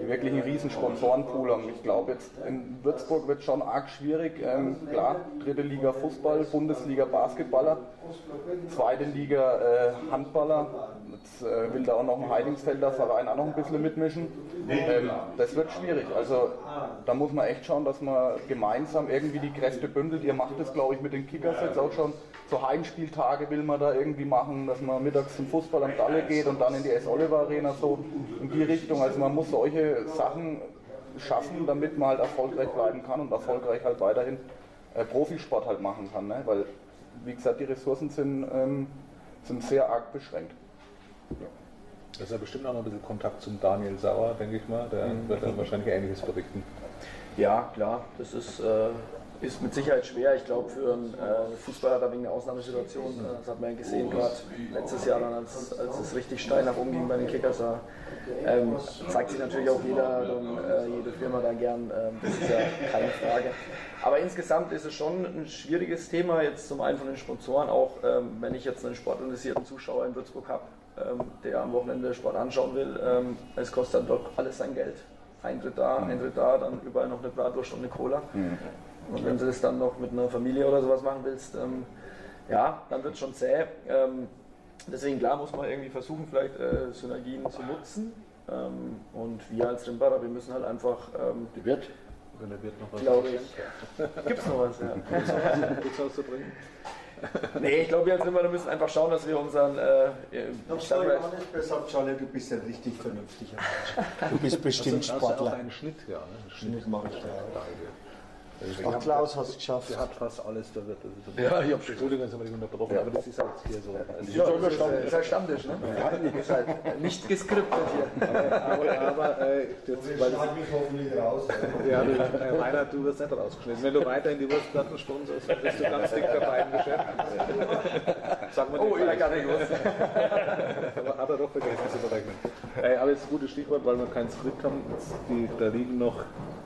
die wirklich einen riesen Sponsorenpool haben. Ich glaube jetzt in Würzburg wird schon arg schwierig. Ähm, klar, dritte Liga Fußball, Bundesliga Basketballer, zweite Liga äh, Handballer. Jetzt äh, will da auch noch ein Heidingsfelder Verein auch noch ein bisschen mitmischen. Ähm, das wird schwierig. Also da muss man echt schauen, dass man gemeinsam irgendwie die Kräfte bündelt. Ihr macht das, glaube ich, mit den Kickers jetzt auch schon. So Heimspieltage will man da irgendwie machen, dass man mittags zum Fußball am Dalle geht und dann in die S. Oliver Arena so in die Richtung. Also man muss solche Sachen schaffen, damit man halt erfolgreich bleiben kann und erfolgreich halt weiterhin äh, Profisport halt machen kann. Ne? Weil, wie gesagt, die Ressourcen sind, ähm, sind sehr arg beschränkt. Das ist ja bestimmt auch noch ein bisschen Kontakt zum Daniel Sauer, denke ich mal. Der wird dann wahrscheinlich Ähnliches berichten. Ja, klar, das ist, äh, ist mit Sicherheit schwer. Ich glaube, für einen äh, Fußballer da wegen der Ausnahmesituation, äh, das hat man ja gesehen, gerade letztes Jahr, dann, als, als es richtig steil nach oben ging bei den Kickers, da ähm, zeigt sich natürlich auch jeder, und, äh, jede Firma da gern. das ist ja keine Frage. Aber insgesamt ist es schon ein schwieriges Thema, jetzt zum einen von den Sponsoren, auch ähm, wenn ich jetzt einen sportinteressierten Zuschauer in Würzburg habe, ähm, der am Wochenende Sport anschauen will, ähm, es kostet dann doch alles sein Geld. Eintritt da, Eintritt da, dann überall noch eine Bratwurst und eine Cola. Und wenn du das dann noch mit einer Familie oder sowas machen willst, ähm, ja, dann wird es schon zäh. Ähm, deswegen klar muss man irgendwie versuchen, vielleicht äh, Synergien zu nutzen. Ähm, und wir als Rimbacher, wir müssen halt einfach, ähm, Die wird. Wenn er wird noch was glaube ich, gibt es noch was? Ja. Gibt's was zu trinken? Nee, ich glaube, wir als Rimbacher müssen einfach schauen, dass wir unseren, äh, ich sag mal, sagt Charlie, du bist ein richtig vernünftiger Mensch. Du bist bestimmt Hast du auch Sportler. einen Schnitt, ja. Ne? Einen Schnitt. mache ich da. Also, Ach, Klaus, hast du geschafft. Der hat fast alles, da wird. Also, Ja, ich hab's Entschuldigung, jetzt haben wir dich unterbrochen, aber das ist halt hier so. Also, ja, das ist, äh, ist halt Stammtisch, ne? Ist halt nicht geskriptet hier. aber aber äh, jetzt, weil mich hoffentlich raus. Ja, du, äh, Reinhard, du wirst nicht rausgeschnitten. Wenn du weiterhin die Wurstplatten sponsorst, bist du ganz dick dabei im Geschäft. Sag mal Oh, ich gar nicht gewusst. aber hat er doch vergessen zu berechnen. Ey, aber jetzt ein gutes Stichwort, weil wir kein Skript haben. Jetzt Die, da liegen noch,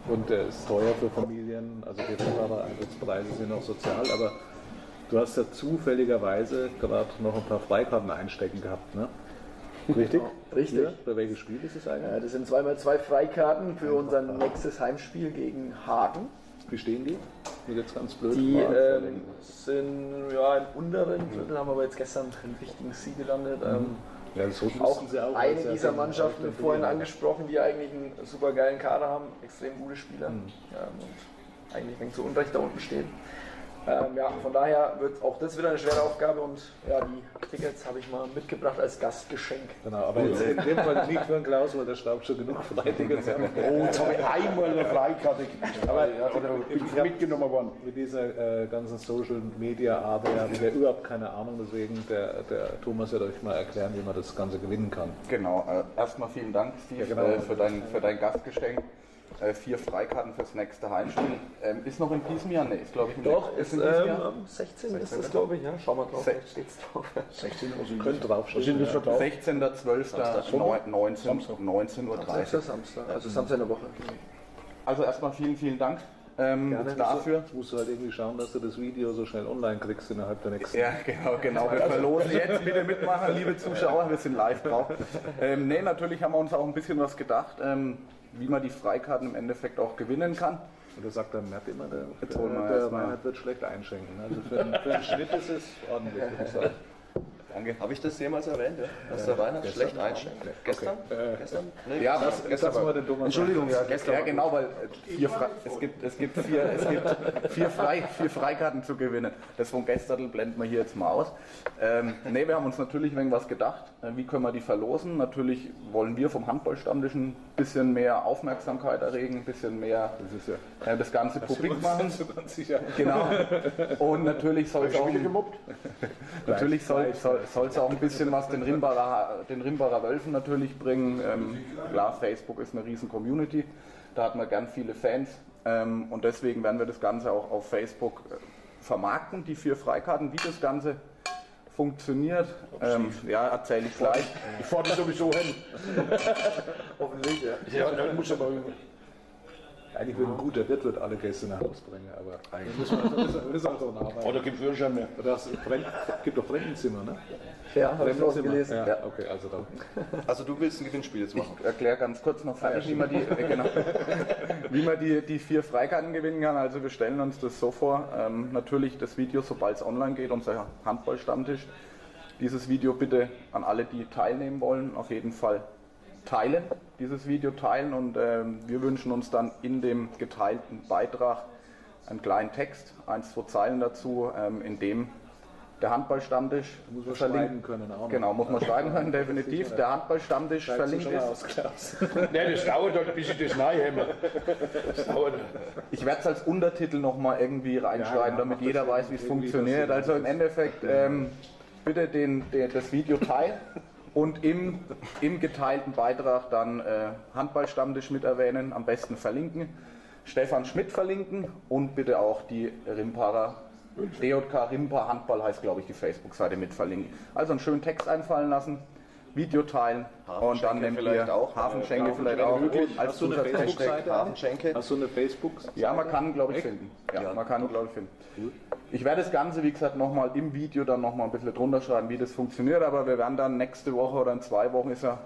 und der ist teuer für Familien, also die Eintrittspreise sind noch sozial, aber du hast ja zufälligerweise gerade noch ein paar Freikarten einstecken gehabt, ne? Richtig? Richtig. Ja, für welches Spiel ist es eigentlich? Ja, das sind zweimal zwei Freikarten für unser nächstes Heimspiel gegen Hagen. Wie stehen die? Mir jetzt ganz blöd. Die ähm, sind ja im unteren Drittel, haben aber jetzt gestern einen wichtigen Sieg gelandet. Ähm, ja, so auch auch eine als dieser Mannschaften auch vorhin angesprochen, die eigentlich einen super geilen Kader haben, extrem gute Spieler Mhm. ja, und eigentlich wenn zu Unrecht da unten stehen. Ähm, ja, von daher wird auch das wieder eine schwere Aufgabe und ja, die Tickets habe ich mal mitgebracht als Gastgeschenk. Genau, aber jetzt in dem Fall nicht für den Klaus, weil der staubt schon genug Freitickets. [laughs] Oh, jetzt habe ich einmal eine Freikarte. Aber ja, ich mitgenommen worden. Mit dieser äh, ganzen Social Media Arbeit habe ich ja überhaupt keine Ahnung, deswegen der, der Thomas wird euch mal erklären, wie man das Ganze gewinnen kann. Genau, äh, erstmal vielen Dank, Steve, Ja, genau. äh, für, dein, für dein Gastgeschenk. Äh, vier Freikarten fürs nächste Heimspiel. Ähm, ist noch in diesem Jahr? Ne, ist glaube ich in Doch, ist ist in diesem ähm, Jahr. am 16. ist das, glaube ich. Ja, schau mal drauf, Se- steht's drauf. 16 Uhr sind Könnt drauf Was sind das für Tag? 16.12. 19 19.30 Uhr. Samstag, Samstag, also Samstag in der Woche. Also erstmal vielen, vielen Dank ähm, Gerne. dafür. Jetzt musst du halt irgendwie schauen, dass du das Video so schnell online kriegst innerhalb der nächsten. Ja, genau, genau. Wir verlosen jetzt bitte mitmachen, liebe Zuschauer, wir sind live drauf. Ähm, nee, natürlich haben wir uns auch ein bisschen was gedacht, ähm, wie man die Freikarten im Endeffekt auch gewinnen kann. Und da sagt der Mert immer, der, der, der Reinhard wird schlecht einschenken. Also für, einen- für einen [laughs] Schnitt ist es ordentlich, würde ich sagen. Danke. Habe ich das jemals erwähnt, ja? dass der Weihnacht schlecht einschenkt? Gestern? Gestern? Nee, Ja, das, lassen wir den Thomas Entschuldigung, ja, gestern. Ja, genau, weil äh, vier Fre es, gibt, es gibt, vier, es gibt vier, Frei vier Freikarten zu gewinnen. Das von gestern blenden wir hier jetzt mal aus. Ähm, ne, wir haben uns natürlich wenig was gedacht. Äh, Wie können wir die verlosen? Natürlich wollen wir vom Handballstammtisch ein bisschen mehr Aufmerksamkeit erregen, ein bisschen mehr Das ist ja äh, das Ganze publik machen. so ganz sicher. Genau. Und natürlich soll es auch, gemobbt? natürlich soll, soll, soll es auch ein bisschen was den Rimbacher, den Rimbacher Wölfen natürlich bringen. Ähm, klar, Facebook ist eine riesen Community, da hat man gern viele Fans ähm, und deswegen werden wir das Ganze auch auf Facebook äh, vermarkten, die vier Freikarten, wie das Ganze funktioniert. Ähm, ja, erzähle ich gleich. Ich fahre das sowieso hin. Hoffentlich, ja. Ja, dann muss aber Eigentlich wird ein guter Wirt wird alle Gäste nach Hause bringen, aber eigentlich müssen wir, so nacharbeiten. Oder gibt Führerschein mehr. Oder das Fremd, gibt doch Fremdenzimmer, ne? Ja, habe ich draußen gelesen. Ja, okay, also dann. Also du willst ein Gewinnspiel jetzt machen? Ich erkläre ganz kurz noch fertig, wie man, die, äh, [laughs] genau, wie man die, die vier Freikarten gewinnen kann. Also wir stellen uns das so vor, ähm, natürlich das Video, sobald es online geht, unser Handballstammtisch. Dieses Video bitte an alle, die teilnehmen wollen, auf jeden Fall teilen, dieses Video teilen und ähm, wir wünschen uns dann in dem geteilten Beitrag einen kleinen Text, eins, zwei Zeilen dazu, ähm, in dem der Handballstammtisch Muss man schreiben können auch noch. Genau, muss man schreiben können, [laughs] definitiv. Der Handballstammtisch verlinkt ist. aus. Nein, [laughs] das dauert halt, bis ich das dauert. Ich werde es als Untertitel nochmal irgendwie reinschreiben, Ja, ja, damit jeder weiß, wie es funktioniert. Also im Endeffekt ähm, bitte den, den, das Video teilen und im, im geteilten Beitrag dann äh, Handballstammtisch mit erwähnen, am besten verlinken, Stefan Schmidt verlinken und bitte auch die Rimparer DJK Rimpa Handball heißt glaube ich die Facebook-Seite mit verlinken. Also einen schönen Text einfallen lassen. Video teilen und dann nehmt ihr auch. Hafenschenke Ja, vielleicht auch Wirklich? als Hast du eine Zusatz- Facebook-Seite? Hafenschenke. Hast du eine Facebook? ja, man kann, glaube ich, finden. Ja, man kann, glaube ich, finden. Ich werde das Ganze, wie gesagt, nochmal im Video dann nochmal ein bisschen drunter schreiben, wie das funktioniert, aber wir werden dann nächste Woche oder in zwei Wochen ist ja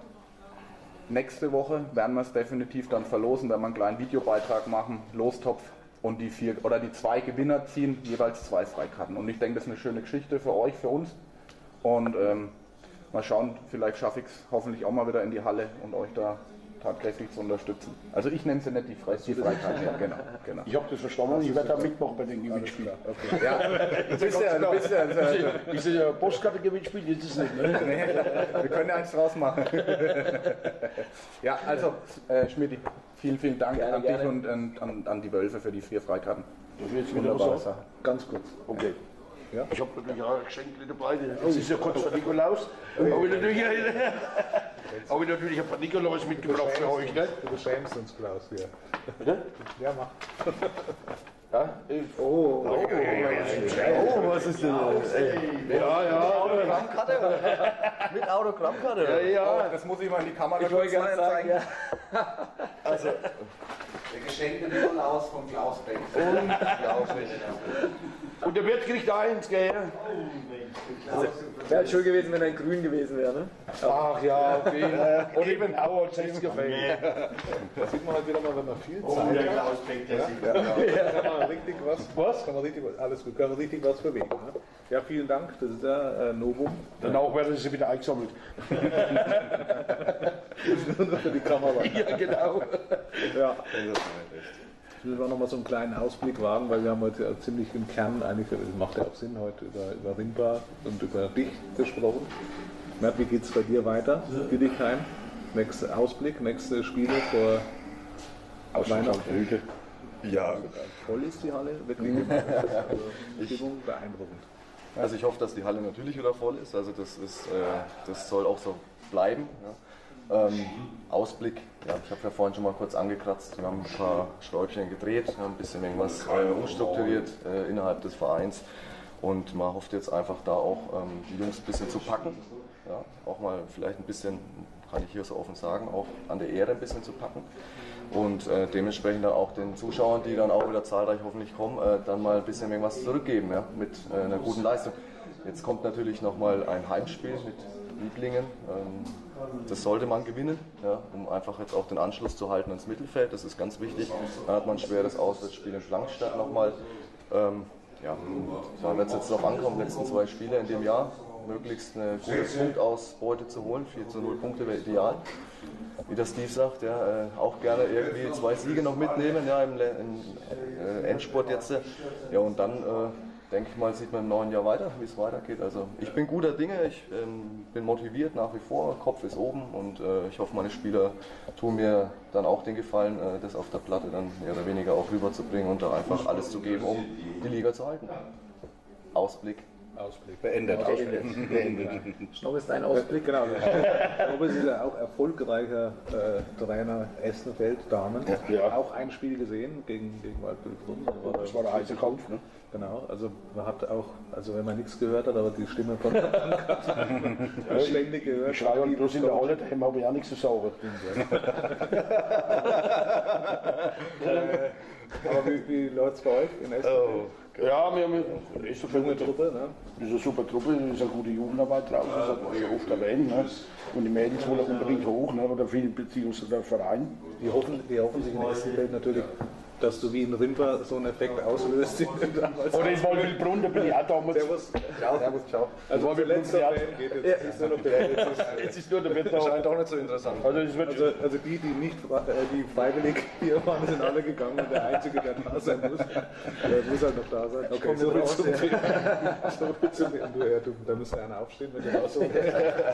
nächste Woche werden wir es definitiv dann verlosen, wenn wir einen kleinen Videobeitrag machen, Lostopf und die vier oder die zwei Gewinner ziehen jeweils zwei Freikarten. Und ich denke, das ist eine schöne Geschichte für euch, für uns. Und ähm, mal schauen, vielleicht schaffe ich es hoffentlich auch mal wieder in die Halle und euch da tatkräftig zu unterstützen. Also ich nenne sie nicht die, Fre die Freikarten, ja, genau, genau. Ich habe das verstanden, ich werde da mitmachen bei den Gewinnspielen. [laughs] Ja, du bist ja, du bist ja, also, Ist das ja ein Postkarte-Gewinnspiel? Ist es nicht, ne? [laughs] nee, wir können ja eins draus machen. [laughs] ja, also äh, Schmidt, vielen, vielen Dank Gerne, an dich gerne. und an, an, die Wölfe für die vier Freikarten. Das wird jetzt wieder Wunderbare Sache. Ganz kurz. Okay. Ich habe natürlich auch ein Geschenk dabei. Das ist ja kurz vor Nikolaus. Habe ich natürlich, [laughs] habe ich natürlich ein paar Nikolaus mitgebracht für euch. Ne? Du beschämst uns, Klaus, hier. Bitte? Ja, mach. [laughs] Ja, ich, oh, oh, Oh, was ist denn los? ja, ja. Autogrammkarte? [laughs] Mit Autogrammkarte? Ja, ja. Oh, das muss ich mal in die Kamera kurz sagen, ja. Der geschenkte Nikolaus von Klaus Beck. Unglaublich. Und der Wirt kriegt eins, gell? Wäre schön gewesen, wenn er in grün gewesen wäre, ne? Ach ja, okay. Und eben Howard 60 gefällt. Das sieht man halt wieder mal, wenn man viel Oh, Zeit der hat. Klaus Beck, der sieht [laughs] Kann man richtig was, was? Kann man richtig, alles gut, kann man richtig was bewegen. Ne? Ja, vielen Dank, das ist ja äh, Novum. Danach werden sie wieder eingesammelt. [laughs] für die Kamera. Ja, genau. Ja. Ich will auch noch mal so einen kleinen Ausblick wagen, weil wir haben heute ziemlich im Kern, eigentlich das macht ja auch Sinn, heute über, über Rimpa und über dich gesprochen. Mert, wie geht es bei dir weiter? Bietigheim? Nächster Ausblick, nächste Spiele vor Weihnachten. Ja, Voll ist die Halle, wirklich. Also, [laughs] Stimmung beeindruckend. also ich hoffe, dass die Halle natürlich wieder voll ist. Also das, ist, äh, das soll auch so bleiben. Ja. Ähm, Ausblick, ja, ich habe ja vorhin schon mal kurz angekratzt. Wir haben ein paar Schräubchen gedreht, haben ein bisschen irgendwas äh, umstrukturiert äh, innerhalb des Vereins. Und man hofft jetzt einfach da auch ähm, die Jungs ein bisschen zu packen. Ja, auch mal vielleicht ein bisschen kann ich hier so offen sagen, auch an der Ehre ein bisschen zu packen. Und äh, dementsprechend dann auch den Zuschauern, die dann auch wieder zahlreich hoffentlich kommen, äh, dann mal ein bisschen irgendwas zurückgeben ja, mit äh, einer guten Leistung. Jetzt kommt natürlich nochmal ein Heimspiel mit Lieblingen. Ähm, das sollte man gewinnen, ja, um einfach jetzt auch den Anschluss zu halten ins Mittelfeld. Das ist ganz wichtig. Dann hat man ein schweres Auswärtsspiel in Schlangstadt nochmal. Ähm, ja, da wird es jetzt noch ankommen, letzten zwei Spiele in dem Jahr. Möglichst eine gute Punktausbeute zu holen. 4 zu 0 Punkte wäre ideal. Wie der Steve sagt, ja, äh, auch gerne irgendwie zwei Siege noch mitnehmen ja, im, im äh, Endspurt jetzt. Ja, und dann äh, denke ich mal, sieht man im neuen Jahr weiter, wie es weitergeht. Also ich bin guter Dinge, ich ähm, bin motiviert nach wie vor, Kopf ist oben und äh, ich hoffe, meine Spieler tun mir dann auch den Gefallen, äh, das auf der Platte dann mehr oder weniger auch rüberzubringen und da einfach alles zu geben, um die Liga zu halten. Ausblick. Ausblick. Beendet. Noch ist dein Ausblick. Genau. Robert ist ja auch erfolgreicher äh, Trainer Essenfeld Damen. Ja. Auch ein Spiel gesehen gegen, gegen Waldbildbrunn. Das war der heiße Kampf. Ne? Genau, also man hat auch, also wenn man nichts gehört hat, aber die Stimme von hat [laughs] ständig gehört. Ich schreie und bloß in der Halle, daheim habe ich auch nichts zu sagen. [laughs] Aber wie, wie läuft es bei euch in Essen? Ja, wir haben so Junge Truppe, ne? Das ist eine super Truppe, da ist eine gute Jugendarbeit drauf, das hat man schon oft erwähnt. Ne? Und die Mädels wollen unbedingt hoch, ne? oder viel beziehungsweise der Verein. Die hoffen, die hoffen sich in Essenfeld natürlich, dass du wie in Rimper so einen Effekt auslöst. [laughs] du Oder in Wolwilbrunn, da bin ich auch damals. Servus. Servus, ciao. Also der letzte Ja. Fan geht jetzt. Ist nur noch der, jetzt ist, nur der Wetter. Scheint auch nicht so interessant. Also Also, also die, die nicht äh, die freiwillig hier waren, sind alle gegangen und der Einzige, der da sein muss, der muss halt noch da sein. Okay, so viel zum Thema. [laughs] So viel zum Thema. Du, ja, du, da müsste einer aufstehen mit dem Ausdruck.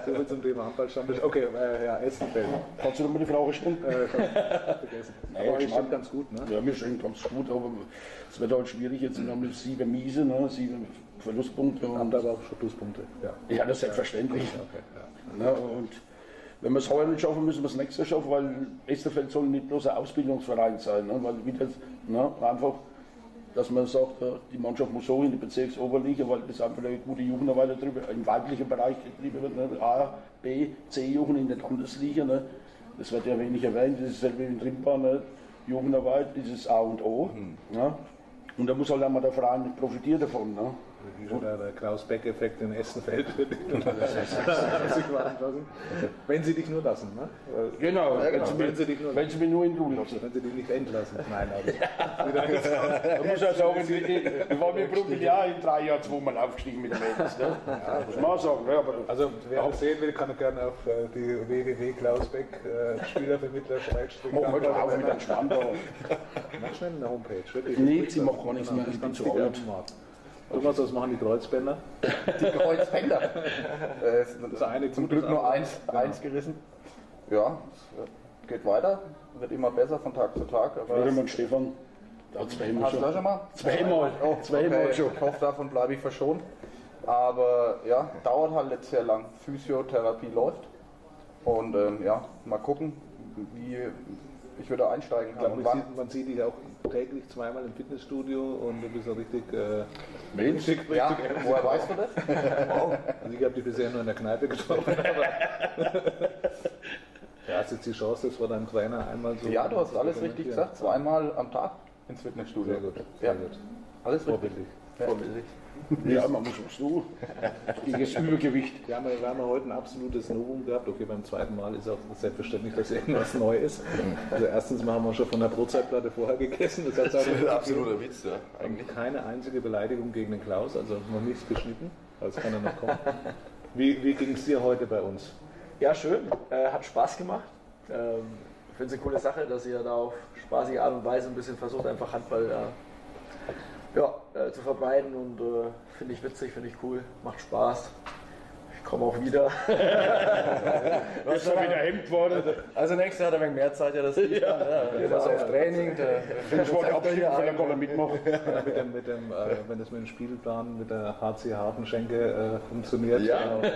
So viel zum Thema Handballstammtisch. Okay, äh, ja, Essenfeld. Kannst du noch mal die Frage stellen? Äh, komm, vergessen. Aber ich stand ganz gut, ne? Ja, mir scheint ganz gut, aber es wird halt schwierig. Jetzt haben wir sieben Miese, ne? sieben Verlustpunkte. Haben Und, da aber auch schon Pluspunkte. Ja. ja, das ist selbstverständlich. Okay, ja. Ne? Und wenn wir es heuer nicht schaffen, müssen wir es nächstes Jahr schaffen, weil Esterfeld soll nicht bloß ein Ausbildungsverein sein. Ne? Weil wieder, ne? einfach, dass man sagt, äh, die Mannschaft muss so in die Bezirksoberliga, weil das einfach eine gute Jugendarbeit drüber im weiblichen Bereich getrieben wird. Ne? A, B, C-Jugend in der Landesliga. Ne? Das wird ja wenig erwähnt, das ist selber in Trimbahn. Ne? Jugendarbeit ist das A und O. Ne? Und da muss halt einmal der Verein profitieren davon. Ne? Wie schon der, der Klaus-Beck-Effekt in [laughs] warten lassen. [laughs] Wenn sie dich nur lassen, ne? Genau, Wenn, genau. sie Wenn mich, sie dich nur wenn sie mich nur in Ruhe lassen. Wenn sie dich nicht entlassen. Nein, aber [laughs] Da muss ich sagen, die, die, wir waren mit Brücken ja in drei Jahren zweimal aufgestiegen mit den Mädels. Ne? muss man auch sagen. Ne? Aber Also wer das sehen will, kann gerne auf äh, die www.klausbeck äh, Spielervermittler Schrägstrich. machen wir doch auch mit einem Standort. Mach schnell eine Homepage. Wirklich. Nee, sie macht gar nichts mehr, ich bin zu alt. Thomas, was machen die Kreuzbänder? Die Kreuzbänder. [laughs] Äh, ist Das eine zum Glück nur eins, eins gerissen. Ja, es geht weiter. Wird immer besser von Tag zu Tag. Aber mein Stefan, hat zweimal Hast du das schon. mal? Zweimal, Oh, zweimal okay. schon. Ich hoffe, davon bleibe ich verschont. Aber ja, dauert halt jetzt sehr lang. Physiotherapie läuft. Und ähm, ja, mal gucken, wie ich wieder einsteigen Ich kann. glaube, Und man, sieht, man sieht dich auch täglich zweimal im Fitnessstudio und du bist ja richtig. Äh, Mensch, richtig, richtig Ja, woher weißt du das? [laughs] Also ich habe dich bisher nur in der Kneipe getroffen. [laughs] Ja, hast jetzt die Chance, das vor deinem Trainer einmal so. Ja, du hast alles richtig gesagt. Zweimal am Tag ins Fitnessstudio. Sehr gut, Ja, sehr gut. alles richtig. Vorbildlich. Vorbildlich. Ja, man muss was tun. Gegen das Übergewicht. Wir haben, wir haben ja heute ein absolutes Novum gehabt. Okay, beim zweiten Mal ist auch selbstverständlich, dass irgendwas neu ist. Also erstens mal haben wir schon von der Brotzeitplatte vorher gegessen. Das Das ist ein auch absoluter Witz, ja. eigentlich keine einzige Beleidigung gegen den Klaus, also noch nichts geschnitten. Also kann er noch kommen. [laughs] Wie, wie ging es dir heute bei uns? Ja, schön. Äh, hat Spaß gemacht. Ähm, ich finde es eine coole Sache, dass ihr da auf spaßige Art und Weise ein bisschen versucht, einfach Handball äh, ja, äh, zu verbreiten. Und äh, finde ich witzig, finde ich cool, macht Spaß. Ich komme auch wieder. [laughs] Ist er wieder Hemd geworden. Also nächstes Jahr hat er ein mehr Zeit, ja, das sieht man. Ja, also auf Training, der der Abstieg, weil er gar nicht mitmacht. Ja, mit dem, mit dem, äh, wenn das mit dem Spielplan mit der HC Hafenschenke äh, funktioniert, Ja. äh,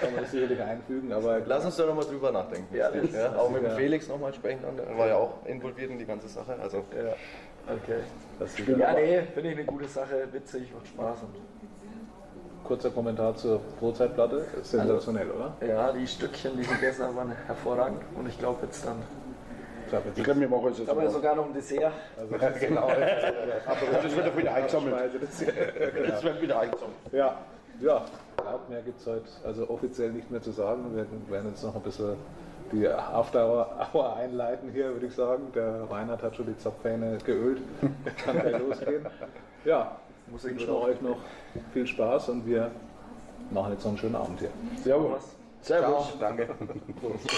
kann man das sicherlich einfügen. Aber Lass uns da nochmal drüber nachdenken. Ja, das- ja, auch mit dem ja. Felix nochmal sprechen, dann. war ja auch involviert in die ganze Sache. Also Ja. Okay. das ist Ja, nee, finde ich eine gute Sache, witzig, macht Spaß. Und kurzer Kommentar zur Brotzeitplatte. Sensationell, oder? Ja, die Stückchen, die ich gegessen habe, waren hervorragend. Und ich glaube jetzt dann. Ich glaube, wir machen jetzt. Aber aber. sogar noch ein Dessert. genau. Das wird doch wieder eingesammelt. Das wird wieder eingesammelt. Ja, ja. Glaubt, mehr gibt es heute also offiziell nicht mehr zu sagen. Wir werden jetzt noch ein bisschen die After Hour einleiten hier, würde ich sagen. Der Reinhard hat schon die Zapfhähne geölt. Kann gleich losgehen. Ja, ich wünsche euch noch viel Spaß und wir machen jetzt noch einen schönen Abend hier. Servus. Servus. Danke. Prost.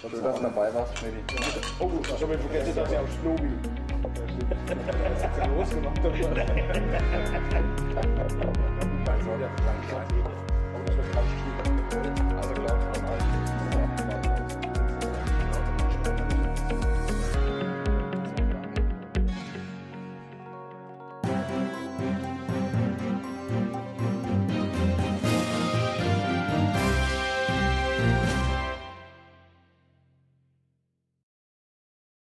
Schön, dass du dabei warst, Schmidt. Oh, das habe ich vergessen, dass ich aufs Klo will. Losgemacht Aber das wird ganz schwierig.